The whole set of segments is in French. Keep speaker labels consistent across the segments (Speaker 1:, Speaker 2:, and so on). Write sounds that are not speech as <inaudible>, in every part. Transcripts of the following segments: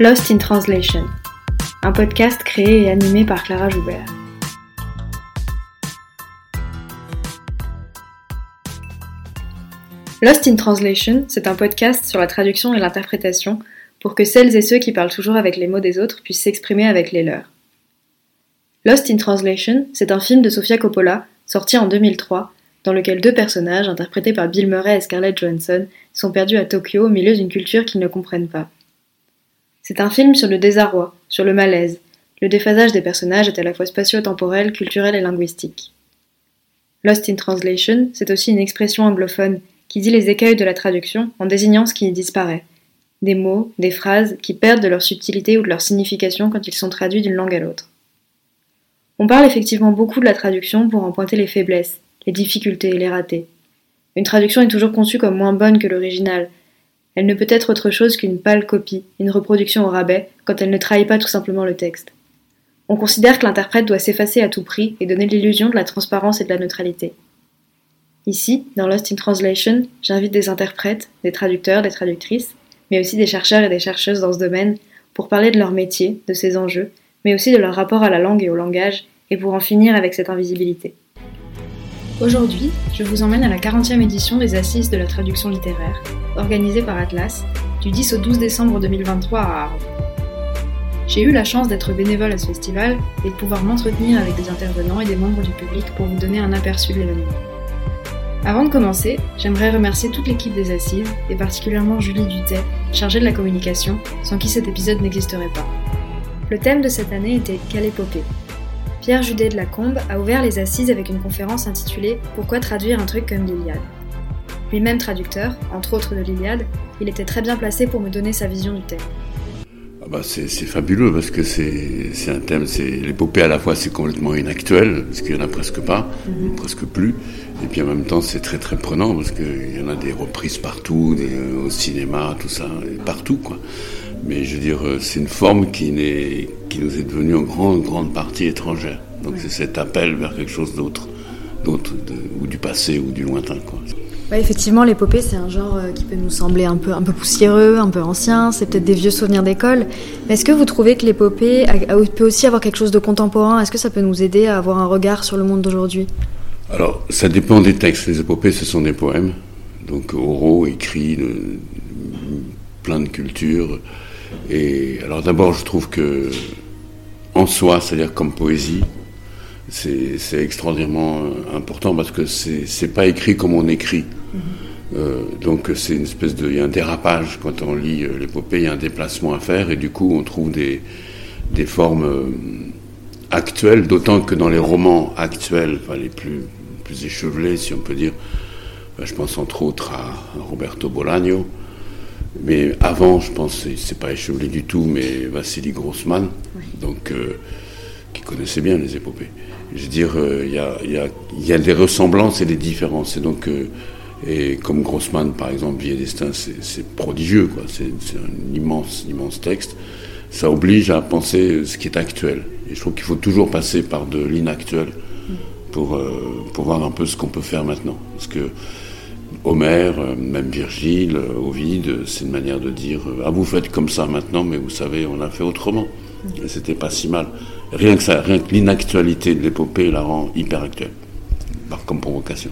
Speaker 1: Lost in Translation, un podcast créé et animé par Clara Joubert. Lost in Translation, c'est un podcast sur la traduction et l'interprétation pour que celles et ceux qui parlent toujours avec les mots des autres puissent s'exprimer avec les leurs. Lost in Translation, c'est un film de Sofia Coppola, sorti en 2003, dans lequel deux personnages, interprétés par Bill Murray et Scarlett Johansson, sont perdus à Tokyo au milieu d'une culture qu'ils ne comprennent pas. C'est un film sur le désarroi, sur le malaise. Le déphasage des personnages est à la fois spatio-temporel, culturel et linguistique. Lost in Translation, c'est aussi une expression anglophone qui dit les écueils de la traduction en désignant ce qui y disparaît. Des mots, des phrases qui perdent de leur subtilité ou de leur signification quand ils sont traduits d'une langue à l'autre. On parle effectivement beaucoup de la traduction pour en pointer les faiblesses, les difficultés et les ratés. Une traduction est toujours conçue comme moins bonne que l'original. Elle ne peut être autre chose qu'une pâle copie, une reproduction au rabais, quand elle ne trahit pas tout simplement le texte. On considère que l'interprète doit s'effacer à tout prix et donner l'illusion de la transparence et de la neutralité. Ici, dans Lost in Translation, j'invite des interprètes, des traducteurs, des traductrices, mais aussi des chercheurs et des chercheuses dans ce domaine, pour parler de leur métier, de ses enjeux, mais aussi de leur rapport à la langue et au langage, et pour en finir avec cette invisibilité. Aujourd'hui, je vous emmène à la 40e édition des Assises de la traduction littéraire, organisée par Atlas, du 10 au 12 décembre 2023 à Arles. J'ai eu la chance d'être bénévole à ce festival et de pouvoir m'entretenir avec des intervenants et des membres du public pour vous donner un aperçu de l'événement. Avant de commencer, j'aimerais remercier toute l'équipe des Assises, et particulièrement Julie Dutet, chargée de la communication, sans qui cet épisode n'existerait pas. Le thème de cette année était Quelle épopée? Pierre Judet de la Combe a ouvert les assises avec une conférence intitulée Pourquoi traduire un truc comme l'Iliade? Lui-même traducteur, entre autres de l'Iliade, il était très bien placé pour me donner sa vision du thème.
Speaker 2: Ah bah c'est fabuleux parce que c'est un thème, c'est l'épopée à la fois c'est complètement inactuel parce qu'il y en a presque pas, mhm. presque plus, et puis en même temps c'est très très prenant parce qu'il y en a des reprises partout, au cinéma, tout ça, partout quoi. Mais je veux dire, euh, c'est une forme qui, qui nous est devenue en grande, grande partie étrangère. Donc c'est cet appel vers quelque chose d'autre, d'autre ou du passé ou du lointain. Quoi.
Speaker 1: effectivement, l'épopée, c'est un genre euh, qui peut nous sembler un peu, un peu poussiéreux, un peu ancien, c'est peut-être des vieux souvenirs d'école. Mais est-ce que vous trouvez que l'épopée peut aussi avoir quelque chose de contemporain? Est-ce que ça peut nous aider à avoir un regard sur le monde d'aujourd'hui?
Speaker 2: Alors, ça dépend des textes. Les épopées, ce sont des poèmes, donc oraux, écrits, de, plein de cultures. Et alors d'abord, je trouve que en soi, c'est-à-dire comme poésie, c'est extraordinairement important parce que c'est pas écrit comme on écrit. Mm-hmm. Euh, donc c'est une espèce de, il y a un dérapage quand on lit euh, l'épopée, il y a un déplacement à faire et du coup on trouve des, des formes euh, actuelles, d'autant que dans les romans actuels, enfin les plus, plus échevelés si on peut dire, je pense entre autres à Roberto Bolaño, mais avant, je pense, c'est pas échevelé du tout, mais Vassili Grossman, donc, euh, qui connaissait bien les épopées. Je veux dire, euh, il y, a, y, a, y, a, des ressemblances et des différences. Et donc, euh, et comme Grossman, par exemple, Vie et Destin, c'est prodigieux, quoi. C'est un immense, immense texte. Ça oblige à penser ce qui est actuel. Et je trouve qu'il faut toujours passer par de l'inactuel pour, pour voir un peu ce qu'on peut faire maintenant. Parce que Homère, euh, même Virgile, euh, Ovide, c'est une manière de dire euh, Ah, vous faites comme ça maintenant, mais vous savez, on a fait autrement. Et c'était pas si mal. Rien que ça, rien que l'inactualité de l'épopée la rend hyper actuelle, comme provocation.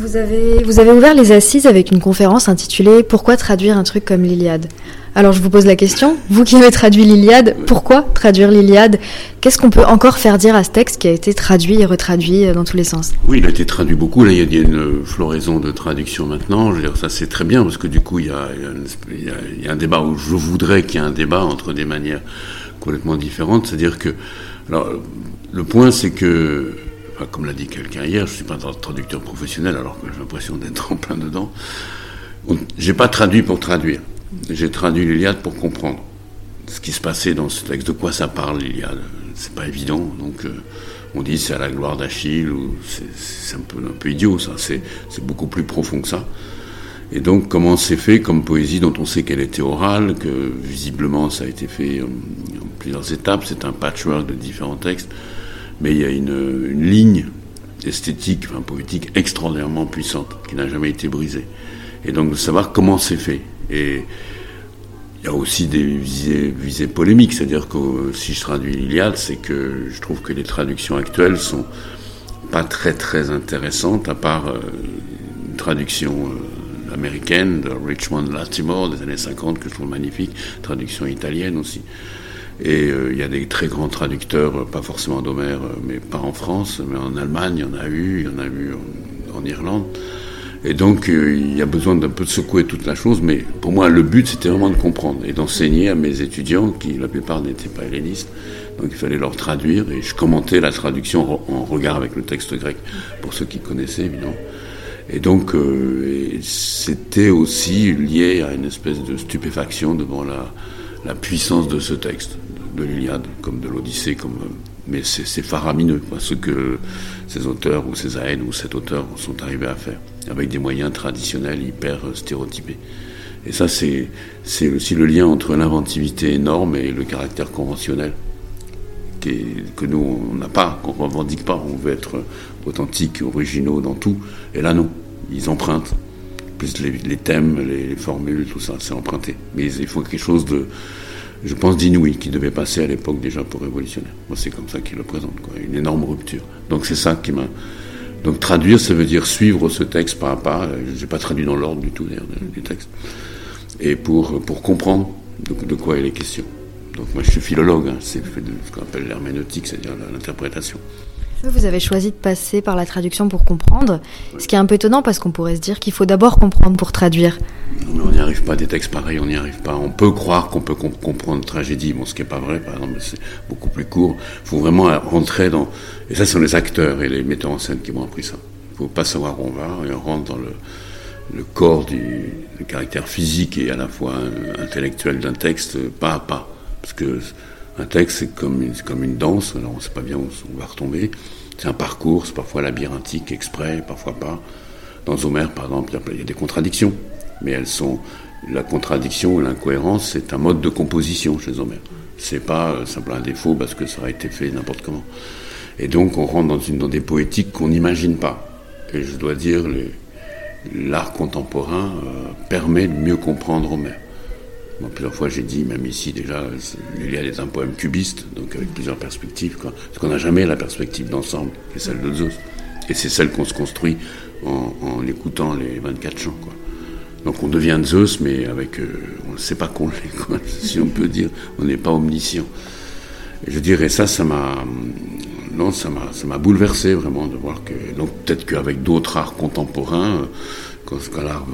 Speaker 1: Vous avez, vous avez ouvert les assises avec une conférence intitulée Pourquoi traduire un truc comme l'Iliade? Alors je vous pose la question, vous qui avez traduit l'Iliade, pourquoi traduire l'Iliade? Qu'est-ce qu'on peut encore faire dire à ce texte qui a été traduit et retraduit euh, dans tous les sens?
Speaker 2: Oui, il a été traduit beaucoup. Là, il y a une floraison de traduction maintenant. Je veux dire, ça c'est très bien parce que du coup, il y a, il y a un débat où je voudrais qu'il y ait un débat entre des manières complètement différentes. C'est-à-dire que, alors, le point c'est que comme l'a dit quelqu'un hier, je ne suis pas un traducteur professionnel alors que j'ai l'impression d'être en plein dedans. J'ai pas traduit pour traduire. J'ai traduit l'Iliade pour comprendre ce qui se passait dans ce texte, de quoi ça parle l'Iliade. C'est pas évident, donc euh, on dit c'est à la gloire d'Achille, ou c'est un peu, idiot ça, c'est beaucoup plus profond que ça. Et donc comment c'est fait comme poésie dont on sait qu'elle était orale, que visiblement ça a été fait en plusieurs étapes, c'est un patchwork de différents textes mais il y a une, ligne esthétique, enfin poétique extraordinairement puissante qui n'a jamais été brisée. Et donc de savoir comment c'est fait. Et il y a aussi des visées, polémiques, c'est-à-dire que si je traduis l'Iliade, c'est que je trouve que les traductions actuelles sont pas très très intéressantes, à part euh, une traduction euh, américaine de Richmond Latimore des années 50 que je trouve magnifique, traduction italienne aussi. Et euh, il y a des très grands traducteurs, pas forcément d'Homère, mais pas en France, mais en Allemagne, il y en a eu, il y en a eu en Irlande. Et donc, euh, il y a besoin d'un peu de secouer toute la chose, mais pour moi, le but, c'était vraiment de comprendre et d'enseigner à mes étudiants, qui la plupart n'étaient pas hellénistes, donc il fallait leur traduire, et je commentais la traduction en regard avec le texte grec, pour ceux qui connaissaient, évidemment. Et donc, euh, c'était aussi lié à une espèce de stupéfaction devant la puissance de ce texte, de, l'Iliade, comme de l'Odyssée, comme euh, mais c'est faramineux, ce que ces auteurs ou ces aèdes ou cet auteur sont arrivés à faire, avec des moyens traditionnels hyper stéréotypés. Et ça, c'est aussi le lien entre l'inventivité énorme et le caractère conventionnel, que nous, on n'a pas, qu'on revendique pas. On veut être authentique, originaux dans tout. Et là, non. Ils empruntent. Plus les, thèmes, les, les, formules, tout ça, c'est emprunté. Mais il faut quelque chose de, je pense, d'inouï qui devait passer à l'époque déjà pour révolutionnaire. Moi, c'est comme ça qu'il le présente, quoi. une énorme rupture. Donc c'est ça qui m'a. Donc traduire, ça veut dire suivre ce texte pas à pas. Je n'ai pas traduit dans l'ordre du tout, d'ailleurs, du texte. Et pour, pour comprendre de, quoi il est question. Donc moi, je suis philologue, hein. c'est ce qu'on appelle l'herméneutique, c'est-à-dire l'interprétation.
Speaker 1: Vous avez choisi de passer par la traduction pour comprendre, ce qui est un peu étonnant parce qu'on pourrait se dire qu'il faut d'abord comprendre pour traduire.
Speaker 2: Mais on n'y arrive pas, des textes pareils, on n'y arrive pas. On peut croire qu'on peut comprendre une tragédie, bon, ce qui n'est pas vrai, par exemple, c'est beaucoup plus court. Il faut vraiment rentrer dans... Et ça, ce sont les acteurs et les metteurs en scène qui m'ont appris ça. Il ne faut pas savoir où on va, et on rentre dans le, corps du caractère physique et à la fois intellectuel d'un texte, pas à pas. Parce que un texte, c'est comme, une, danse, alors on ne sait pas bien où on va retomber. C'est un parcours, c'est parfois labyrinthique, exprès, parfois pas. Dans Homère, par exemple, il y a des contradictions, mais elles sont. La contradiction ou l'incohérence, c'est un mode de composition chez Homère. C'est pas euh, simplement un défaut parce que ça aurait été fait n'importe comment. Et donc, on rentre dans, des poétiques qu'on n'imagine pas. Et je dois dire, l'art contemporain euh, permet de mieux comprendre Homère plusieurs fois, j'ai dit, même ici déjà, l'Iliade est un poème cubiste, donc avec plusieurs perspectives. Quoi. Parce qu'on n'a jamais la perspective d'ensemble, qui est celle de Zeus. Et c'est celle qu'on se construit en, écoutant les 24 chants. Quoi. Donc on devient Zeus, mais avec. Euh, on ne sait pas qu'on l'est, <laughs> si on peut dire. On n'est pas omniscient. Je dirais ça, ça m'a. Non, ça m'a, bouleversé vraiment de voir que. Donc peut-être qu'avec d'autres arts contemporains quand l'art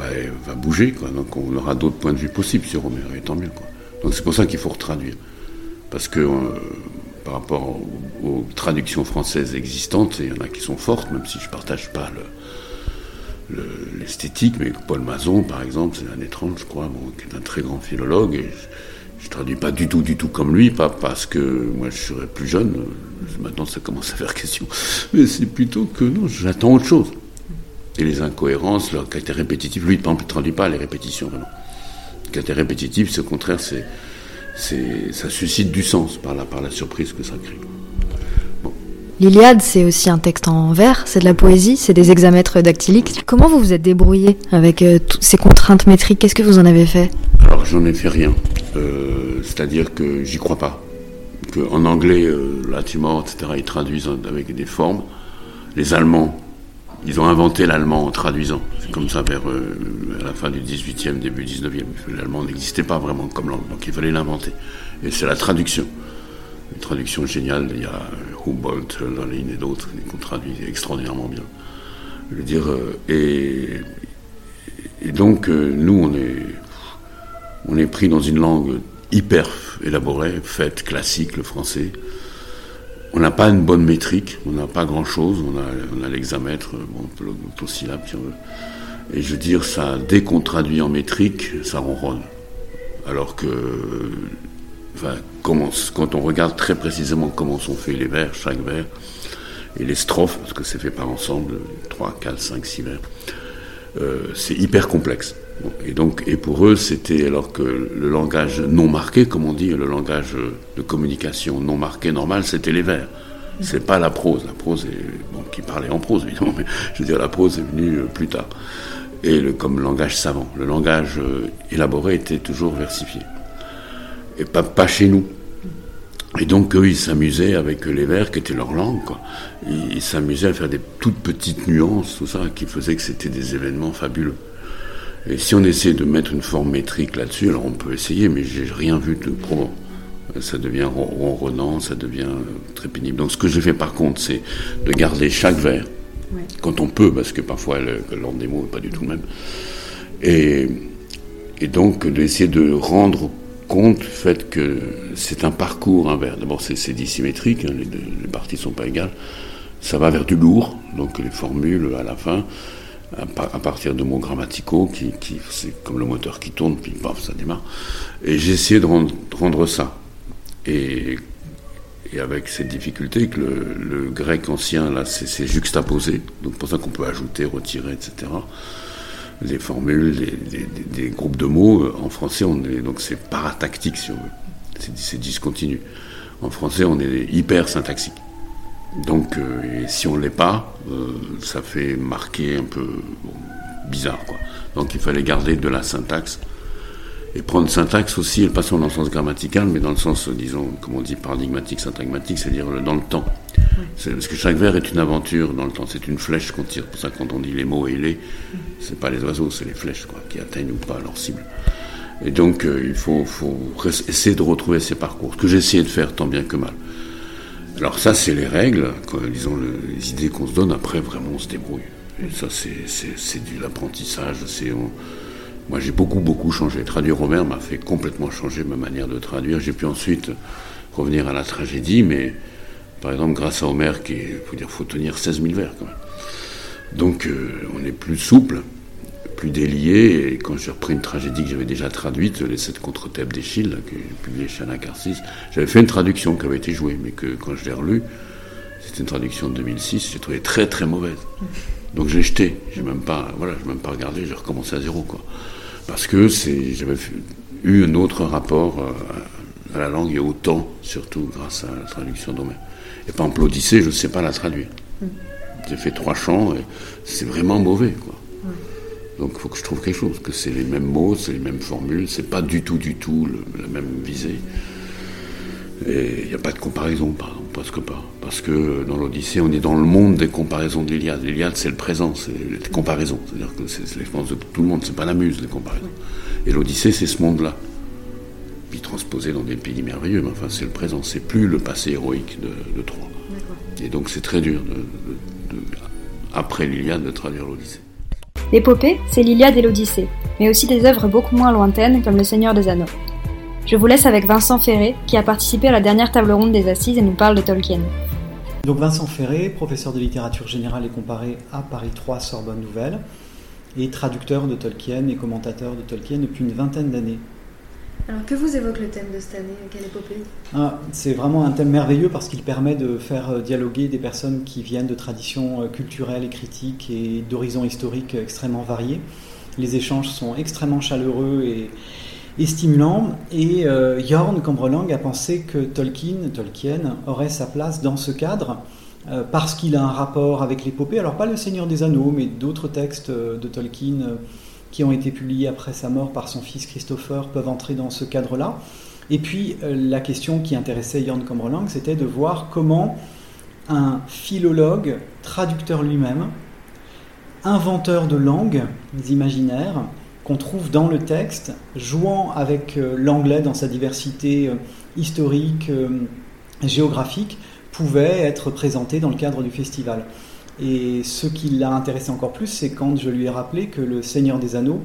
Speaker 2: va, bouger, quoi. donc on aura d'autres points de vue possibles sur Homère, et tant mieux. Quoi. Donc c'est pour ça qu'il faut retraduire. Parce que euh, par rapport aux, traductions françaises existantes, il y en a qui sont fortes, même si je ne partage pas l'esthétique, mais Paul Mazon, par exemple, c'est un étrange, je crois, qui est un très grand philologue, je, ne traduis pas du tout, du tout comme lui, pas parce que moi je serais plus jeune, maintenant ça commence à faire question, mais c'est plutôt que non, j'attends autre chose et les incohérences, leur caractère répétitif. Lui, il ne traduit pas les répétitions, vraiment. Le caractère répétitif, c'est au contraire, c'est, c'est, ça suscite du sens par la, par la surprise que ça crée.
Speaker 1: L'Iliade, c'est aussi un texte en vers, c'est de la poésie, c'est des hexamètres dactyliques. Comment vous vous êtes débrouillé avec euh, toutes ces contraintes métriques? Qu'est-ce que vous en avez fait?
Speaker 2: Alors, j'en ai fait rien. Euh, c'est-à-dire que j'y crois pas. Que en anglais, euh, etc., ils traduisent avec des formes. Les Allemands, ils ont inventé l'allemand en traduisant. C'est comme ça vers euh, la fin du 18e, début 19e. L'allemand n'existait pas vraiment comme langue, donc il fallait l'inventer. Et c'est la traduction. Une traduction géniale, il y a Humboldt, Hölderlin et d'autres qui ont traduit extraordinairement bien. Dire, euh, et, donc nous, on est, on est pris dans une langue hyper élaborée, faite, classique, le français. On n'a pas une bonne métrique, on n'a pas grand-chose, on a, on a bon, l'autosyllabe si on veut. Et je veux dire, ça, dès qu'on traduit en métrique, ça ronronne. Alors que, quand on regarde très précisément comment sont faits les vers, chaque vers, et les strophes, parce que c'est fait par ensemble, 3, 4, 5, 6 vers, euh, c'est hyper complexe. Et donc, et pour eux, c'était alors que le langage non marqué, comme on dit, le langage de communication non marqué normal, c'était les vers. C'est pas la prose. La prose est, bon, qui parlait en prose évidemment, mais je veux dire la prose est venue euh, plus tard. Et le, comme langage savant, le langage euh, élaboré était toujours versifié. et pas, pas chez nous. Et donc eux, ils s'amusaient avec les vers qui étaient leur langue. Quoi. Ils s'amusaient à faire des toutes petites nuances, tout ça, qui faisaient que c'était des événements fabuleux. Et si on essaie de mettre une forme métrique là-dessus, alors on peut essayer, mais j'ai rien vu de probant. Ça devient ronronnant, ça devient très pénible. Donc ce que j'ai fait par contre, c'est de garder chaque vers, quand on peut, parce que parfois l'ordre des mots n'est pas du tout le même. Et, et donc d'essayer de rendre compte du fait que c'est un parcours, un vers. D'abord, c'est dissymétrique, hein, les, les, parties ne sont pas égales. Ça va vers du lourd, donc les formules à la fin, à, partir de mots grammaticaux, qui, c'est comme le moteur qui tourne, puis paf, ça démarre. Et j'ai essayé de rendre, ça. Et, et, avec cette difficulté que le, grec ancien, là, c'est juxtaposé. Donc, pour ça qu'on peut ajouter, retirer, etc des formules, des, groupes de mots. En français, on est donc c'est paratactique si on veut. C'est discontinu. En français, on est hyper syntaxique. Donc, euh, si on l'est pas, euh, ça fait marquer un peu bizarre, quoi. Donc, il fallait garder de la syntaxe et prendre syntaxe aussi, et pas seulement dans le sens grammatical, mais dans le sens, disons, comme on dit, paradigmatique, syntagmatique, c'est-à-dire dans le temps. Parce que chaque vers est une aventure dans le temps, c'est une flèche qu'on tire. Pour ça, quand on dit les mots et les, c'est pas les oiseaux, c'est les flèches quoi, qui atteignent ou pas leur cible. Et donc, euh, il faut, faut, essayer de retrouver ces parcours, ce que j'ai essayé de faire tant bien que mal. Alors ça, c'est les règles, disons, les idées qu'on se donne, après, vraiment, on se débrouille. Et ça, c'est de l'apprentissage. Moi, j'ai beaucoup, beaucoup changé. Traduire Robert m'a fait complètement changer ma manière de traduire. J'ai pu ensuite revenir à la tragédie, mais par exemple, grâce à Homer, qui faut dire, faut tenir 16 000 vers quand même. Donc, euh, on est plus souple, plus délié. Et quand j'ai repris une tragédie que j'avais déjà traduite, Les Sept contre Thèbes d'Échille, que j'ai publié chez Anacarsis, j'avais fait une traduction qui avait été jouée, mais que quand je l'ai relue, c'était une traduction de 2006, j'ai trouvé très très mauvaise. Donc j'ai jeté, j'ai même pas, voilà, j'ai même pas regardé, j'ai recommencé à zéro, quoi parce que j'avais eu un autre rapport euh, à la langue et au temps, surtout grâce à la traduction d'Homère. Et par exemple, l'Odyssée, je ne sais pas la traduire. Mm. J'ai fait trois chants et c'est vraiment mauvais. Quoi. Donc il faut que je trouve quelque chose, que c'est les mêmes mots, c'est les mêmes formules, c'est pas du tout, du tout la même visée. Et il n'y a pas de comparaison, par exemple, presque pas. Parce que dans l'Odyssée, on est dans le monde des comparaisons de l'Iliade. L'Iliade, c'est le présent, c'est les comparaisons. C'est-à-dire que c'est l'expérience de tout le monde, c'est pas la muse, les comparaisons. Et l'Odyssée, c'est ce monde-là. Puis transposé dans des pays merveilleux, mais enfin, c'est le présent. C'est plus le passé héroïque de, de Troie. Et donc, c'est très dur, de, après l'Iliade, de traduire l'Odyssée.
Speaker 1: L'épopée, c'est l'Iliade et l'Odyssée, mais aussi des œuvres beaucoup moins lointaines comme Le Seigneur des Anneaux. Je vous laisse avec Vincent Ferré, qui a participé à la dernière table ronde des Assises et nous parle de Tolkien.
Speaker 3: Donc Vincent Ferré, professeur de littérature générale et comparée à Paris 3 Sorbonne Nouvelle, et traducteur de Tolkien et commentateur de Tolkien depuis une vingtaine d'années.
Speaker 1: Alors que vous évoque le thème de cette année? Quelle épopée?
Speaker 3: Ah, C'est vraiment un thème merveilleux parce qu'il permet de faire euh, dialoguer des personnes qui viennent de traditions euh, culturelles et critiques et d'horizons historiques extrêmement variés. Les échanges sont extrêmement chaleureux et, et stimulant. Et euh, Jorn Cambrelang a pensé que Tolkien, Tolkien aurait sa place dans ce cadre parce qu'il a un rapport avec l'épopée. Alors pas Le Seigneur des Anneaux, mais d'autres textes de Tolkien qui ont été publiés après sa mort par son fils Christopher peuvent entrer dans ce cadre-là. Et puis la question qui intéressait Jorn Cambrelang, c'était de voir comment un philologue, traducteur lui-même, inventeur de langues imaginaires, qu'on trouve dans le texte, jouant avec euh, l'anglais dans sa diversité euh, historique, euh, géographique, pouvait être présenté dans le cadre du festival. Et ce qui l'a intéressé encore plus, c'est quand je lui ai rappelé que Le Seigneur des Anneaux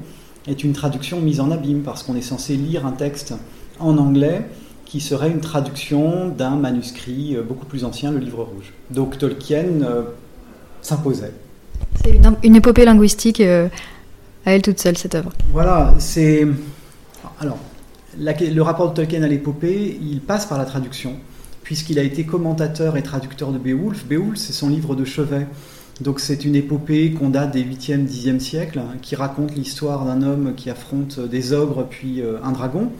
Speaker 3: est une traduction mise en abîme, parce qu'on est censé lire un texte en anglais qui serait une traduction d'un manuscrit beaucoup plus ancien, le Livre Rouge. Donc Tolkien s'imposait.
Speaker 1: C'est une, épopée linguistique à elle toute seule, cette œuvre.
Speaker 3: Voilà, c'est. Alors, le rapport de Tolkien à l'épopée, il passe par la traduction, puisqu'il a été commentateur et traducteur de Beowulf. Beowulf, c'est son livre de chevet. Donc c'est une épopée qu'on date des 8e, 10e siècles, hein, qui raconte l'histoire d'un homme qui affronte des ogres puis euh, un dragon.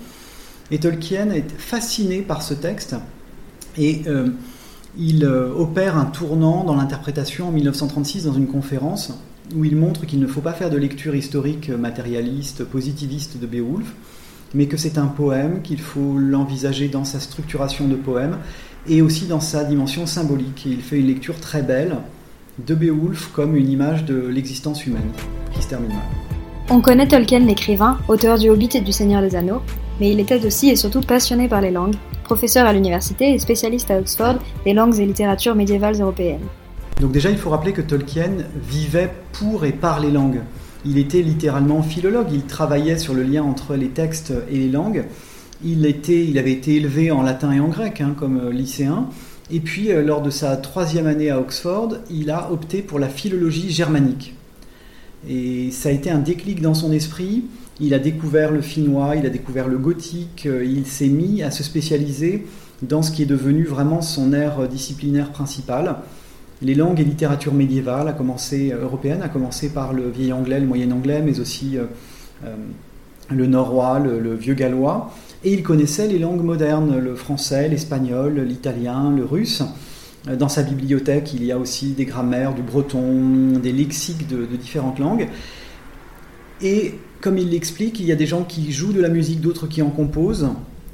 Speaker 3: Et Tolkien est fasciné par ce texte et euh, il euh, opère un tournant dans l'interprétation en 1936 dans une conférence où il montre qu'il ne faut pas faire de lecture historique matérialiste, positiviste de Beowulf, mais que c'est un poème, qu'il faut l'envisager dans sa structuration de poème et aussi dans sa dimension symbolique. il fait une lecture très belle de Beowulf comme une image de l'existence humaine qui se termine mal.
Speaker 1: On connaît Tolkien l'écrivain, auteur du Hobbit et du Seigneur des Anneaux, mais il était aussi et surtout passionné par les langues, professeur à l'université et spécialiste à Oxford des langues et littératures médiévales européennes.
Speaker 3: Donc déjà, il faut rappeler que Tolkien vivait pour et par les langues. Il était littéralement philologue, il travaillait sur le lien entre les textes et les langues. Il, était, il avait été élevé en latin et en grec hein, comme euh, lycéen. Et puis, euh, lors de sa troisième année à Oxford, il a opté pour la philologie germanique. Et ça a été un déclic dans son esprit. Il a découvert le finnois, il a découvert le gothique, euh, il s'est mis à se spécialiser dans ce qui est devenu vraiment son aire disciplinaire principale. Les langues et littérature médiévale, a commencé, européenne, a commencé par le vieil anglais, le moyen anglais, mais aussi le norrois, le vieux gallois. Et il connaissait les langues modernes, le français, l'espagnol, l'italien, le russe. Euh, dans sa bibliothèque, il y a aussi des grammaires, du breton, des lexiques de, différentes langues. Et comme il l'explique, il y a des gens qui jouent de la musique, d'autres qui en composent.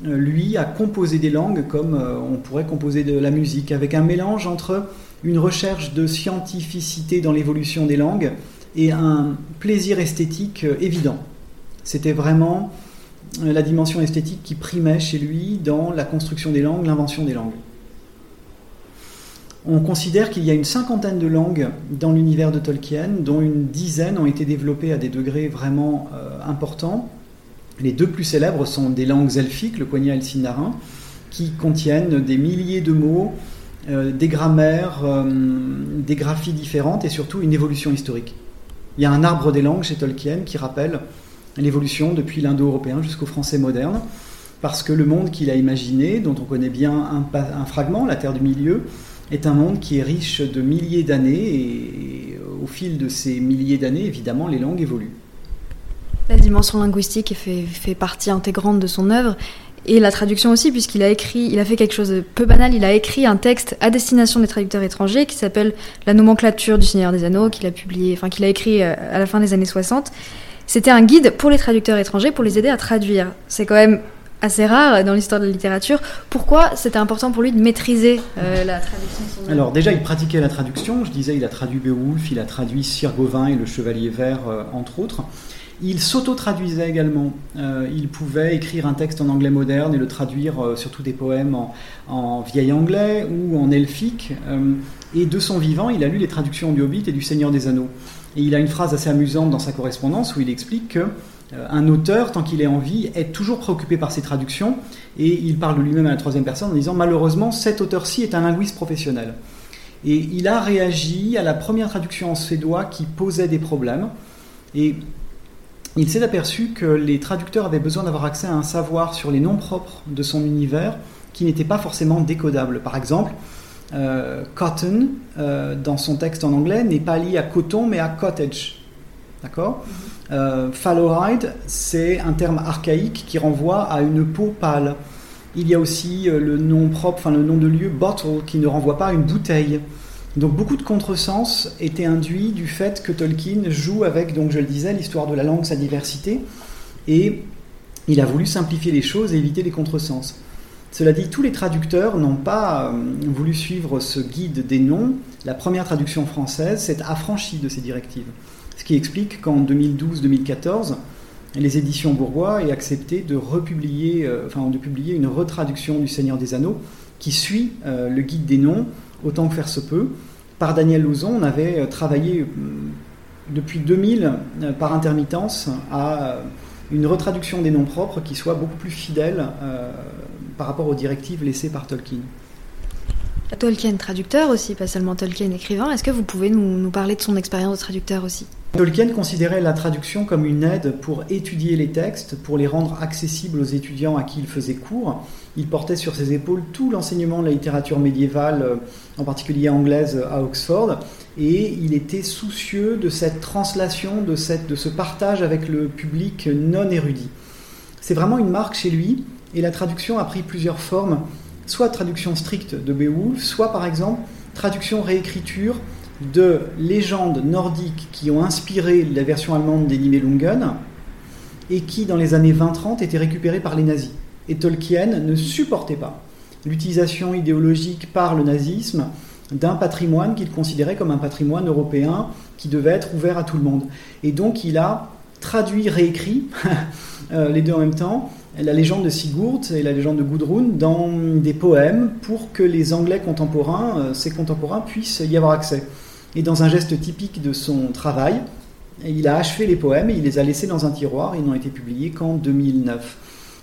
Speaker 3: Euh, lui a composé des langues comme euh, on pourrait composer de la musique, avec un mélange entre une recherche de scientificité dans l'évolution des langues et un plaisir esthétique évident. C'était vraiment euh, la dimension esthétique qui primait chez lui dans la construction des langues, l'invention des langues. On considère qu'il y a une cinquantaine de langues dans l'univers de Tolkien, dont une dizaine ont été développées à des degrés vraiment euh, importants. Les deux plus célèbres sont des langues elfiques, le Quenya et le Sindarin, qui contiennent des milliers de mots, euh, des grammaires, des graphies différentes et surtout une évolution historique. Il y a un arbre des langues chez Tolkien qui rappelle l'évolution depuis l'indo-européen jusqu'au français moderne, parce que le monde qu'il a imaginé, dont on connaît bien un, fragment, la Terre du Milieu, est un monde qui est riche de milliers d'années, et au fil de ces milliers d'années, évidemment, les langues évoluent.
Speaker 1: La dimension linguistique fait, fait partie intégrante de son œuvre, et la traduction aussi, puisqu'il a écrit, il a fait quelque chose de peu banal, il a écrit un texte à destination des traducteurs étrangers qui s'appelle La nomenclature du Seigneur des Anneaux, qu'il a publié, enfin qu'il a écrit euh, à la fin des années 60, c'était un guide pour les traducteurs étrangers pour les aider à traduire. C'est quand même assez rare dans l'histoire de la littérature. Pourquoi c'était important pour lui de maîtriser euh, la traduction
Speaker 3: Alors déjà, il pratiquait la traduction. Je disais, il a traduit Beowulf, il a traduit Sir Gauvin et le Chevalier Vert, euh, entre autres. Il s'auto-traduisait également. Euh, il pouvait écrire un texte en anglais moderne et le traduire, surtout des poèmes en, en, vieil anglais ou en elfique. et de son vivant, il a lu les traductions du Hobbit et du Seigneur des Anneaux. Et il a une phrase assez amusante dans sa correspondance où il explique que euh, un auteur, tant qu'il est en vie, est toujours préoccupé par ses traductions, et il parle lui-même à la troisième personne en disant malheureusement cet auteur-ci est un linguiste professionnel. Et il a réagi à la première traduction en suédois qui posait des problèmes, et il s'est aperçu que les traducteurs avaient besoin d'avoir accès à un savoir sur les noms propres de son univers qui n'était pas forcément décodable. Par exemple, euh, cotton, euh, dans son texte en anglais, n'est pas lié à coton, mais à cottage. D'accord mm c'est un terme archaïque qui renvoie à une peau pâle. Il y a aussi le nom propre, enfin le nom de lieu, bottle, qui ne renvoie pas à une bouteille. Donc beaucoup de contresens étaient induits du fait que Tolkien joue avec, donc je le disais, l'histoire de la langue, sa diversité, et il a voulu simplifier les choses et éviter les contresens. Cela dit, tous les traducteurs n'ont pas euh, voulu suivre ce guide des noms. La première traduction française s'est affranchie de ces directives. Ce qui explique qu'en 2012-2014, les éditions Bourgois aient accepté de republier, euh, enfin de publier une retraduction du Seigneur des Anneaux qui suit euh, le guide des noms autant que faire se peut. Par Daniel Lauzon, on avait travaillé depuis 2000 par intermittence à une retraduction des noms propres qui soit beaucoup plus fidèle par rapport aux directives laissées par Tolkien.
Speaker 1: Tolkien traducteur aussi, pas seulement Tolkien écrivain. Est-ce que vous pouvez nous, parler de son expérience de traducteur aussi?
Speaker 3: Tolkien considérait la traduction comme une aide pour étudier les textes, pour les rendre accessibles aux étudiants à qui il faisait cours. Il portait sur ses épaules tout l'enseignement de la littérature médiévale, euh, en particulier anglaise, à Oxford, et il était soucieux de cette translation, de, cette, de ce partage avec le public non érudit. C'est vraiment une marque chez lui, et la traduction a pris plusieurs formes, soit traduction stricte de Beowulf, soit par exemple traduction réécriture de légendes nordiques qui ont inspiré la version allemande des Nibelungen, et qui, dans les années 20-30, était récupéré par les nazis. Et Tolkien ne supportait pas l'utilisation idéologique par le nazisme d'un patrimoine qu'il considérait comme un patrimoine européen qui devait être ouvert à tout le monde. Et donc il a traduit, réécrit, <laughs> euh, les deux en même temps, la légende de Sigurd et la légende de Gudrun dans des poèmes pour que les Anglais contemporains, euh, ses contemporains, puissent y avoir accès. Et dans un geste typique de son travail, il a achevé les poèmes et il les a laissés dans un tiroir. Ils n'ont été publiés qu'en 2009.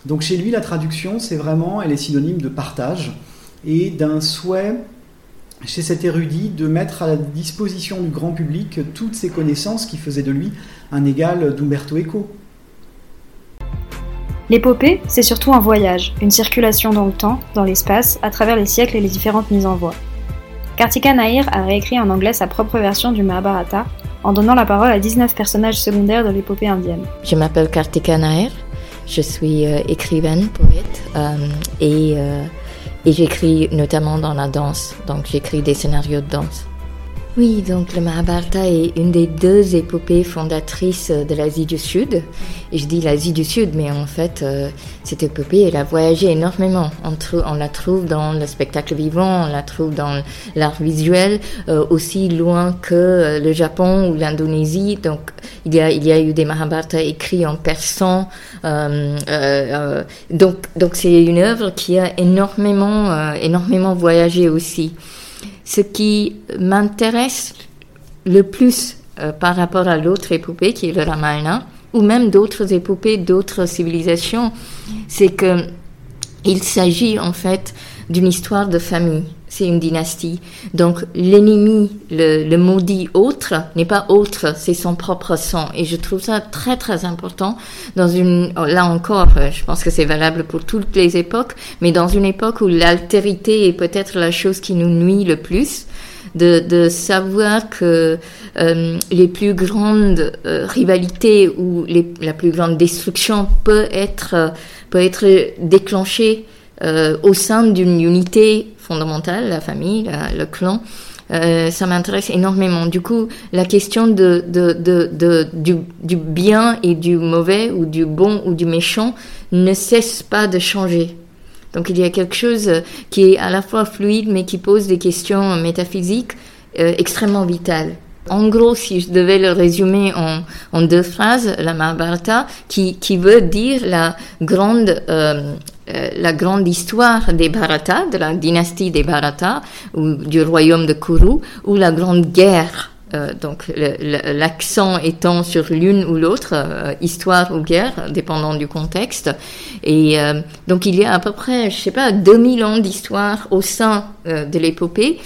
Speaker 3: Donc chez lui, la traduction, c'est vraiment, elle est synonyme de partage et d'un souhait chez cet érudit de mettre à la disposition du grand public toutes ses connaissances qui faisaient de lui un égal d'Umberto Eco.
Speaker 1: L'épopée, c'est surtout un voyage, une circulation dans le temps, dans l'espace, à travers les siècles et les différentes mises en voix. Kartika Nair a réécrit en anglais sa propre version du Mahabharata en donnant la parole à 19 personnages secondaires de l'épopée indienne.
Speaker 4: Je m'appelle Kartika Nair, je suis euh, écrivaine, poète euh, euh, et j'écris notamment dans la danse, donc j'écris des scénarios de danse. Oui, donc le Mahabharata est une des deux épopées fondatrices de l'Asie du Sud. Et je dis l'Asie du Sud, mais en fait, euh, cette épopée, elle a voyagé énormément. On, la trouve dans le spectacle vivant, on la trouve dans l'art visuel, euh, aussi loin que euh, le Japon ou l'Indonésie. Donc, il y, a, il y a eu des Mahabharata écrits en persan. donc, donc c'est une œuvre qui a énormément, énormément voyagé aussi. Ce qui m'intéresse le plus euh, par rapport à l'autre épopée qui est le Ramayana, ou même d'autres épopées, d'autres civilisations, c'est que il s'agit en fait d'une histoire de famille c'est une dynastie. Donc l'ennemi, le, maudit autre, n'est pas autre, c'est son propre sang. Et je trouve ça très très important dans une, là encore, euh, je pense que c'est valable pour toutes les époques, mais dans une époque où l'altérité est peut-être la chose qui nous nuit le plus. De, savoir que euh, les plus grandes euh, rivalités ou la plus grande destruction peut être, peut être déclenchée au sein d'une unité fondamentale, la famille, le clan. Euh, ça m'intéresse énormément. Du coup, la question du, du, bien et du mauvais, ou du bon ou du méchant, ne cesse pas de changer. Donc il y a quelque chose qui est à la fois fluide, mais qui pose des questions métaphysiques euh, extrêmement vitales. En gros, si je devais le résumer en, deux phrases, la Mahabharata, qui, qui veut dire la grande euh, euh, la grande histoire des Bharata, de la dynastie des Bharata, ou du royaume de Kuru, ou la grande guerre. Euh, donc l'accent étant sur l'une ou l'autre, euh, histoire ou guerre, dépendant du contexte. Et donc il y a à peu près, je sais pas, 2000 ans d'histoire au sein de l'épopée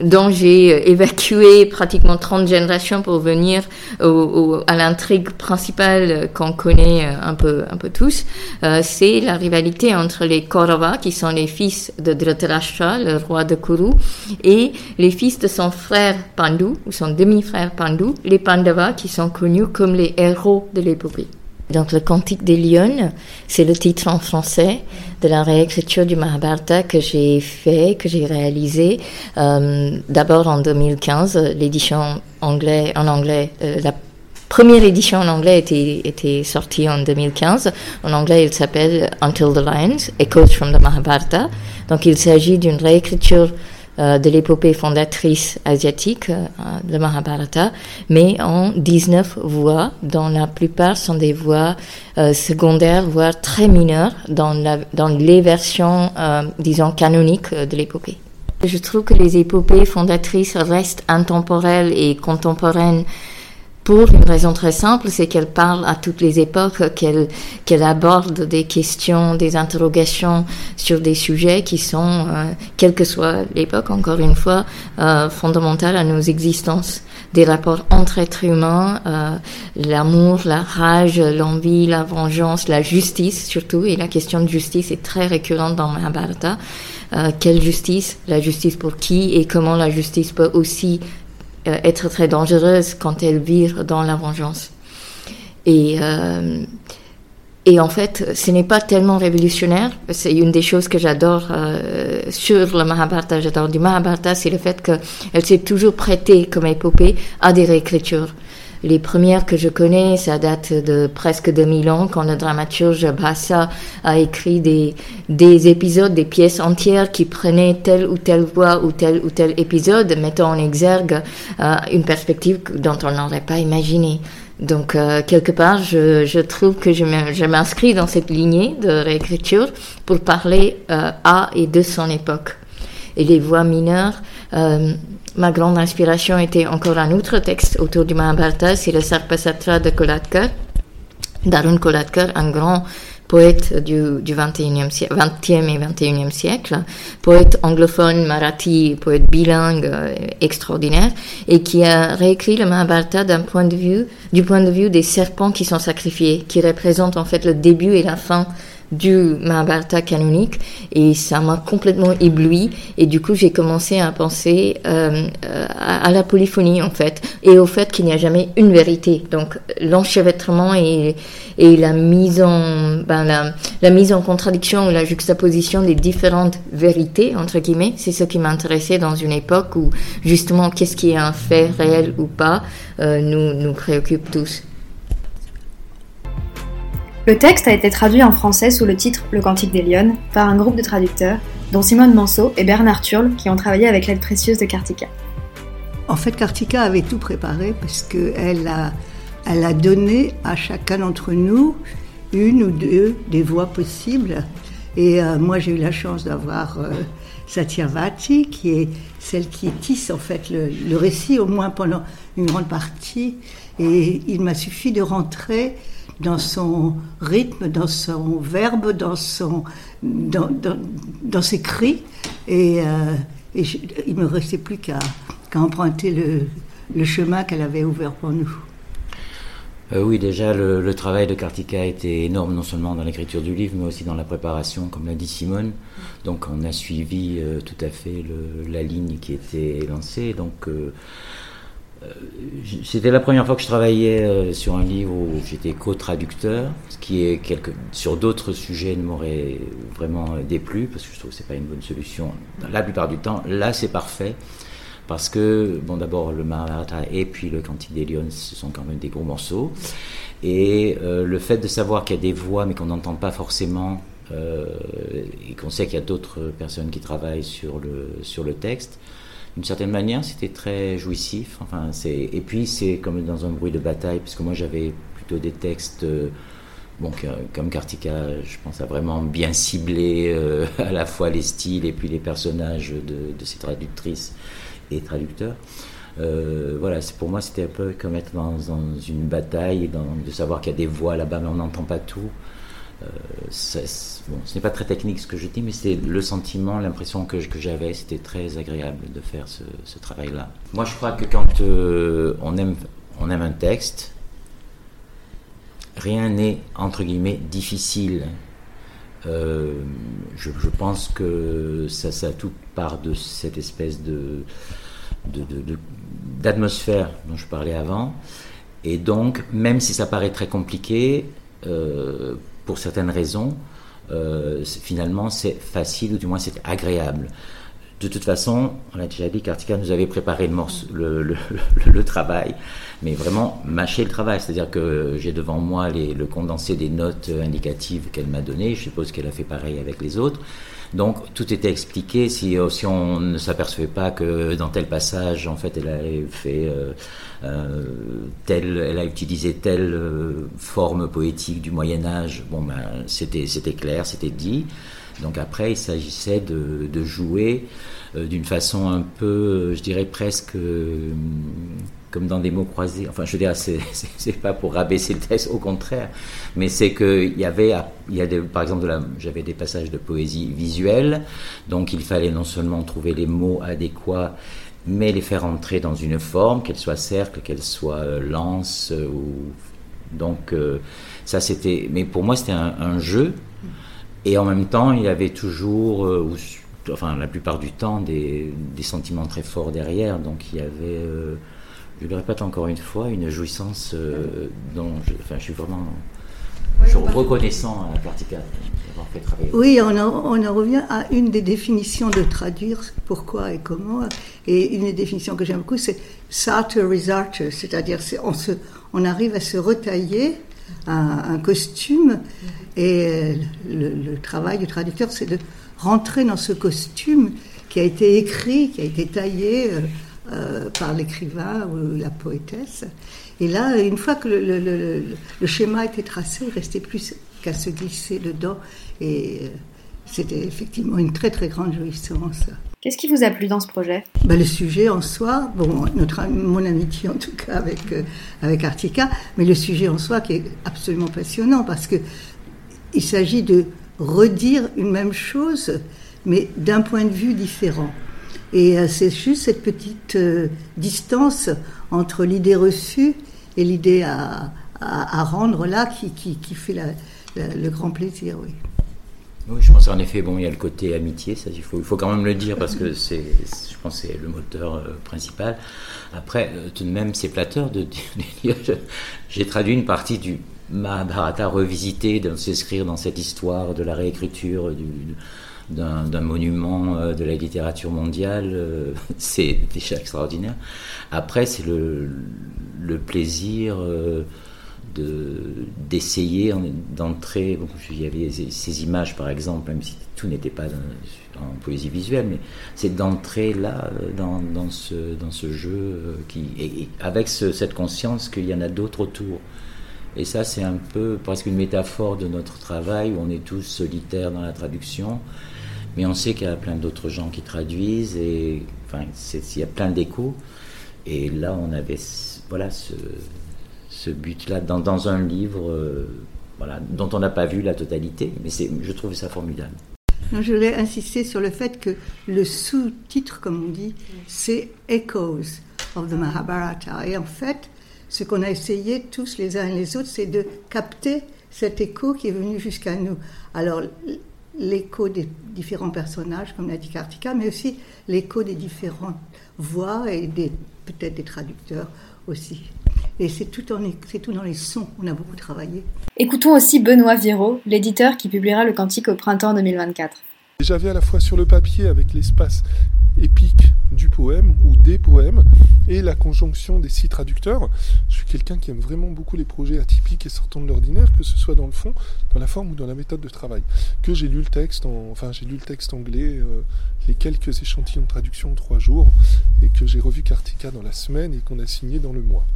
Speaker 4: dont j'ai euh, évacué pratiquement 30 générations pour venir au, à l'intrigue principale euh, qu'on connaît euh, un peu, un peu tous, c'est la rivalité entre les Kaurava, qui sont les fils de Dhritarashtra, le roi de Kuru, et les fils de son frère Pandu, ou son demi-frère Pandu, les Pandavas, qui sont connus comme les héros de l'épopée. Donc le Cantique des Lions, c'est le titre en français de la réécriture du Mahabharata que j'ai fait, que j'ai réalisé. Euh, D'abord en 2015, l'édition anglais, en anglais, euh, la première édition en anglais était, sortie en 2015. En anglais, il s'appelle Until the Lions, Echoes from the Mahabharata. Donc il s'agit d'une réécriture de l'épopée fondatrice asiatique, euh, le Mahabharata, mais en 19 voix, dont la plupart sont des voix euh, secondaires, voire très mineures, dans, dans les versions, disons, canoniques de l'épopée. Je trouve que les épopées fondatrices restent intemporelles et contemporaines pour une raison très simple, c'est qu'elle parle à toutes les époques, qu'elle qu'elle aborde des questions, des interrogations sur des sujets qui sont, euh, quelle que soit l'époque, encore une fois, euh, fondamentales à nos existences. Des rapports entre êtres humains, euh, l'amour, la rage, l'envie, la vengeance, la justice surtout, et la question de justice est très récurrente dans Mahabharata. Euh, quelle justice? La justice pour qui? Et comment la justice peut aussi être très dangereuse quand elle vire dans la vengeance. Et, euh, et en fait, ce n'est pas tellement révolutionnaire. C'est une des choses que j'adore euh, sur le Mahabharata. J'adore du Mahabharata, c'est le fait qu'elle s'est toujours prêtée comme épopée à des réécritures. Les premières que je connais, ça date de presque 2000 ans, quand le dramaturge Bassa a écrit des, des épisodes, des pièces entières qui prenaient telle ou telle voix ou tel ou tel épisode, mettant en exergue euh, une perspective dont on n'aurait pas imaginé. Donc, euh, quelque part, je, trouve que je m'inscris dans cette lignée de réécriture pour parler euh, à et de son époque. Et les voix mineures, ma grande inspiration était encore un autre texte autour du Mahabharata, c'est le Sarpasatra de Kolatkar, d'Arun Kolatkar, un grand poète du, du 21e, siècle, 20e et 21e siècle, poète anglophone, marathi, poète bilingue euh, extraordinaire, et qui a réécrit le Mahabharata point de vue, du point de vue des serpents qui sont sacrifiés, qui représentent en fait le début et la fin du Mahabharata canonique et ça m'a complètement ébloui. Et du coup j'ai commencé à penser euh, à, la polyphonie en fait et au fait qu'il n'y a jamais une vérité. Donc l'enchevêtrement et, et la mise en ben, la, la, mise en contradiction ou la juxtaposition des différentes vérités entre guillemets c'est ce qui m'intéressait dans une époque où justement qu'est-ce qui est un fait réel ou pas euh, nous nous préoccupe tous
Speaker 1: le texte a été traduit en français sous le titre Le Cantique des Lyonnes par un groupe de traducteurs, dont Simone Manceau et Bernard Turle, qui ont travaillé avec l'aide précieuse de Kartika.
Speaker 5: En fait, Kartika avait tout préparé parce qu'elle a, elle a donné à chacun d'entre nous une ou deux des voix possibles. Et euh, moi, j'ai eu la chance d'avoir euh, Satyavati, qui est celle qui tisse en fait le, le, récit, au moins pendant une grande partie. Et il m'a suffi de rentrer dans son rythme, dans son verbe, dans, son, dans, dans, ses cris. Et, euh, il ne me restait plus qu'à emprunter le, le chemin qu'elle avait ouvert pour nous.
Speaker 6: Euh, oui, déjà, le, travail de Kartika été énorme, non seulement dans l'écriture du livre, mais aussi dans la préparation, comme l'a dit Simone. Donc, on a suivi euh, tout à fait la ligne qui était lancée. Donc, c'était la première fois que je travaillais euh, sur un livre où j'étais co-traducteur, ce qui est quelque, sur d'autres sujets ne m'aurait vraiment déplu parce que je trouve que c'est pas une bonne solution. La plupart du temps, là c'est parfait parce que bon d'abord le Mahabharata et puis le Cantique des Lions ce sont quand même des gros morceaux et euh, le fait de savoir qu'il y a des voix mais qu'on n'entend pas forcément et qu'on sait qu'il y a d'autres personnes qui travaillent sur le sur le texte d'une certaine manière, c'était très jouissif. Enfin, et puis c'est comme dans un bruit de bataille, puisque moi j'avais plutôt des textes, euh, comme Kartika, je pense à vraiment bien cibler euh, <laughs> à la fois les styles et puis les personnages de, ces traductrices et traducteurs. Euh, voilà, pour moi c'était un peu comme être dans, une bataille, de savoir qu'il y a des voix là-bas, mais on n'entend pas tout. Euh, ce n'est pas très technique ce que je dis, mais c'est le sentiment, l'impression que, j'avais. C'était très agréable de faire ce, travail-là. Moi, je crois que quand euh, on, aime, un texte, rien n'est, entre guillemets, difficile. Euh, je, pense que ça, ça tout part de cette espèce d'atmosphère dont je parlais avant. Et donc, même si ça paraît très compliqué, pour certaines raisons, euh, finalement, c'est facile ou du moins c'est agréable. De toute façon, on a déjà dit qu'Artica nous avait préparé le, <laughs> le, le, travail, mais vraiment mâcher le travail. C'est-à-dire que j'ai devant moi le condensé des notes indicatives qu'elle m'a données. Je suppose qu'elle a fait pareil avec les autres. Donc tout était expliqué. Si, euh, on ne s'apercevait pas que dans tel passage, en fait, elle avait fait euh, telle, elle a utilisé telle forme poétique du Moyen Âge, bon ben c'était clair, c'était dit. Donc après, il s'agissait de, jouer d'une façon un peu, je dirais presque comme dans des mots croisés. Enfin, je veux dire, c'est <laughs> pas pour rabaisser le texte, au contraire, mais c'est qu'il y avait, il y par exemple, j'avais des passages de poésie visuelle, donc il fallait non seulement trouver les mots adéquats, mais les faire entrer dans une forme, qu'elle soit cercle, qu'elle soit euh, lance. Euh, ou... Donc, euh, ça c'était. Mais pour moi, c'était un, jeu. Et en même temps, il y avait toujours, enfin la plupart du temps, des, sentiments très forts derrière. Donc, il y avait je le répète encore une fois, une jouissance dont je, enfin, je suis vraiment oui, je reconnaissant à la partie 4.
Speaker 5: Oui, on en, revient à une des définitions de traduire pourquoi et comment. Et une des définitions que j'aime beaucoup, c'est Sartre Resartre, c'est-à-dire on, se, on arrive à se retailler un, costume et le, travail du traducteur, c'est de rentrer dans ce costume qui a été écrit, qui a été taillé. Euh, euh, par l'écrivain ou la poétesse. Et là, une fois que le, le, le, le schéma était tracé, il restait plus qu'à se glisser dedans et euh, c'était effectivement une très très grande jouissance.
Speaker 1: Qu'est-ce qui vous a plu dans ce projet?
Speaker 5: Ben, Le sujet en soi, bon, notre, mon amitié en tout cas avec, euh, avec Artica, mais le sujet en soi qui est absolument passionnant parce que il s'agit de redire une même chose, mais d'un point de vue différent. Et euh, c'est juste cette petite euh, distance entre l'idée reçue et l'idée à, à, rendre là qui, qui, qui fait le grand plaisir, oui.
Speaker 6: Oui, je pense en effet, bon, il y a le côté amitié, ça, il faut, il faut quand même le dire parce que c'est, je pense, c'est le moteur euh, principal. Après, euh, tout de même, c'est flatteur de, dire, j'ai traduit une partie du Mahabharata revisité, de s'inscrire dans cette histoire de la réécriture du, d'un, monument euh, de la littérature mondiale, <laughs> c'est déjà extraordinaire. Après, c'est le, le plaisir d'essayer d'entrer. Bon, il y avait ces images, par exemple, même si tout n'était pas en poésie visuelle, mais c'est d'entrer là dans, dans, ce, dans ce jeu euh, qui, et, avec cette conscience qu'il y en a d'autres autour. Et ça, c'est un peu presque une métaphore de notre travail où on est tous solitaires dans la traduction, mais on sait qu'il y a plein d'autres gens qui traduisent et enfin, il y a plein d'échos. Et là, on avait voilà ce, ce but-là dans, un livre euh, voilà, dont on n'a pas vu la totalité, mais je trouve ça formidable.
Speaker 5: je voulais insister sur le fait que le sous-titre, comme on dit, c'est Echoes of the Mahabharata. Et en fait, ce qu'on a essayé tous les uns et les autres, c'est de capter cet écho qui est venu jusqu'à nous. Alors, l'écho des différents personnages, comme l'a dit Kartika, mais aussi l'écho des différentes voix et peut-être des traducteurs aussi. Et c'est tout, tout dans les sons, on a beaucoup travaillé.
Speaker 1: Écoutons aussi Benoît Viro, l'éditeur qui publiera le cantique au printemps 2024.
Speaker 7: J'avais à la fois sur le papier avec l'espace épique du poème ou des poèmes et la conjonction des six traducteurs. Je suis quelqu'un qui aime vraiment beaucoup les projets atypiques et sortants de l'ordinaire, que ce soit dans le fond, dans la forme ou dans la méthode de travail. Que j'ai lu le texte, en, enfin j'ai lu le texte anglais, euh, les quelques échantillons de traduction en trois jours, et que j'ai revu Kartika dans la semaine et qu'on a signé dans le mois.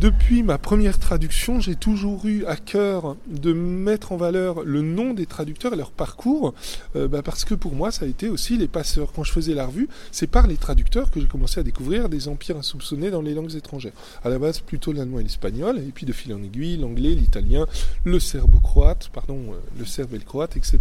Speaker 7: Depuis ma première traduction, j'ai toujours eu à cœur de mettre en valeur le nom des traducteurs et leur parcours, euh, bah, parce que pour moi, ça a été aussi les passeurs. Quand je faisais la revue, c'est par les traducteurs que j'ai commencé à découvrir des empires insoupçonnés dans les langues étrangères. À la base, plutôt l'allemand et l'espagnol, et puis de fil en aiguille, l'anglais, l'italien, le serbo-croate, pardon, euh, le serbe et le croate, etc.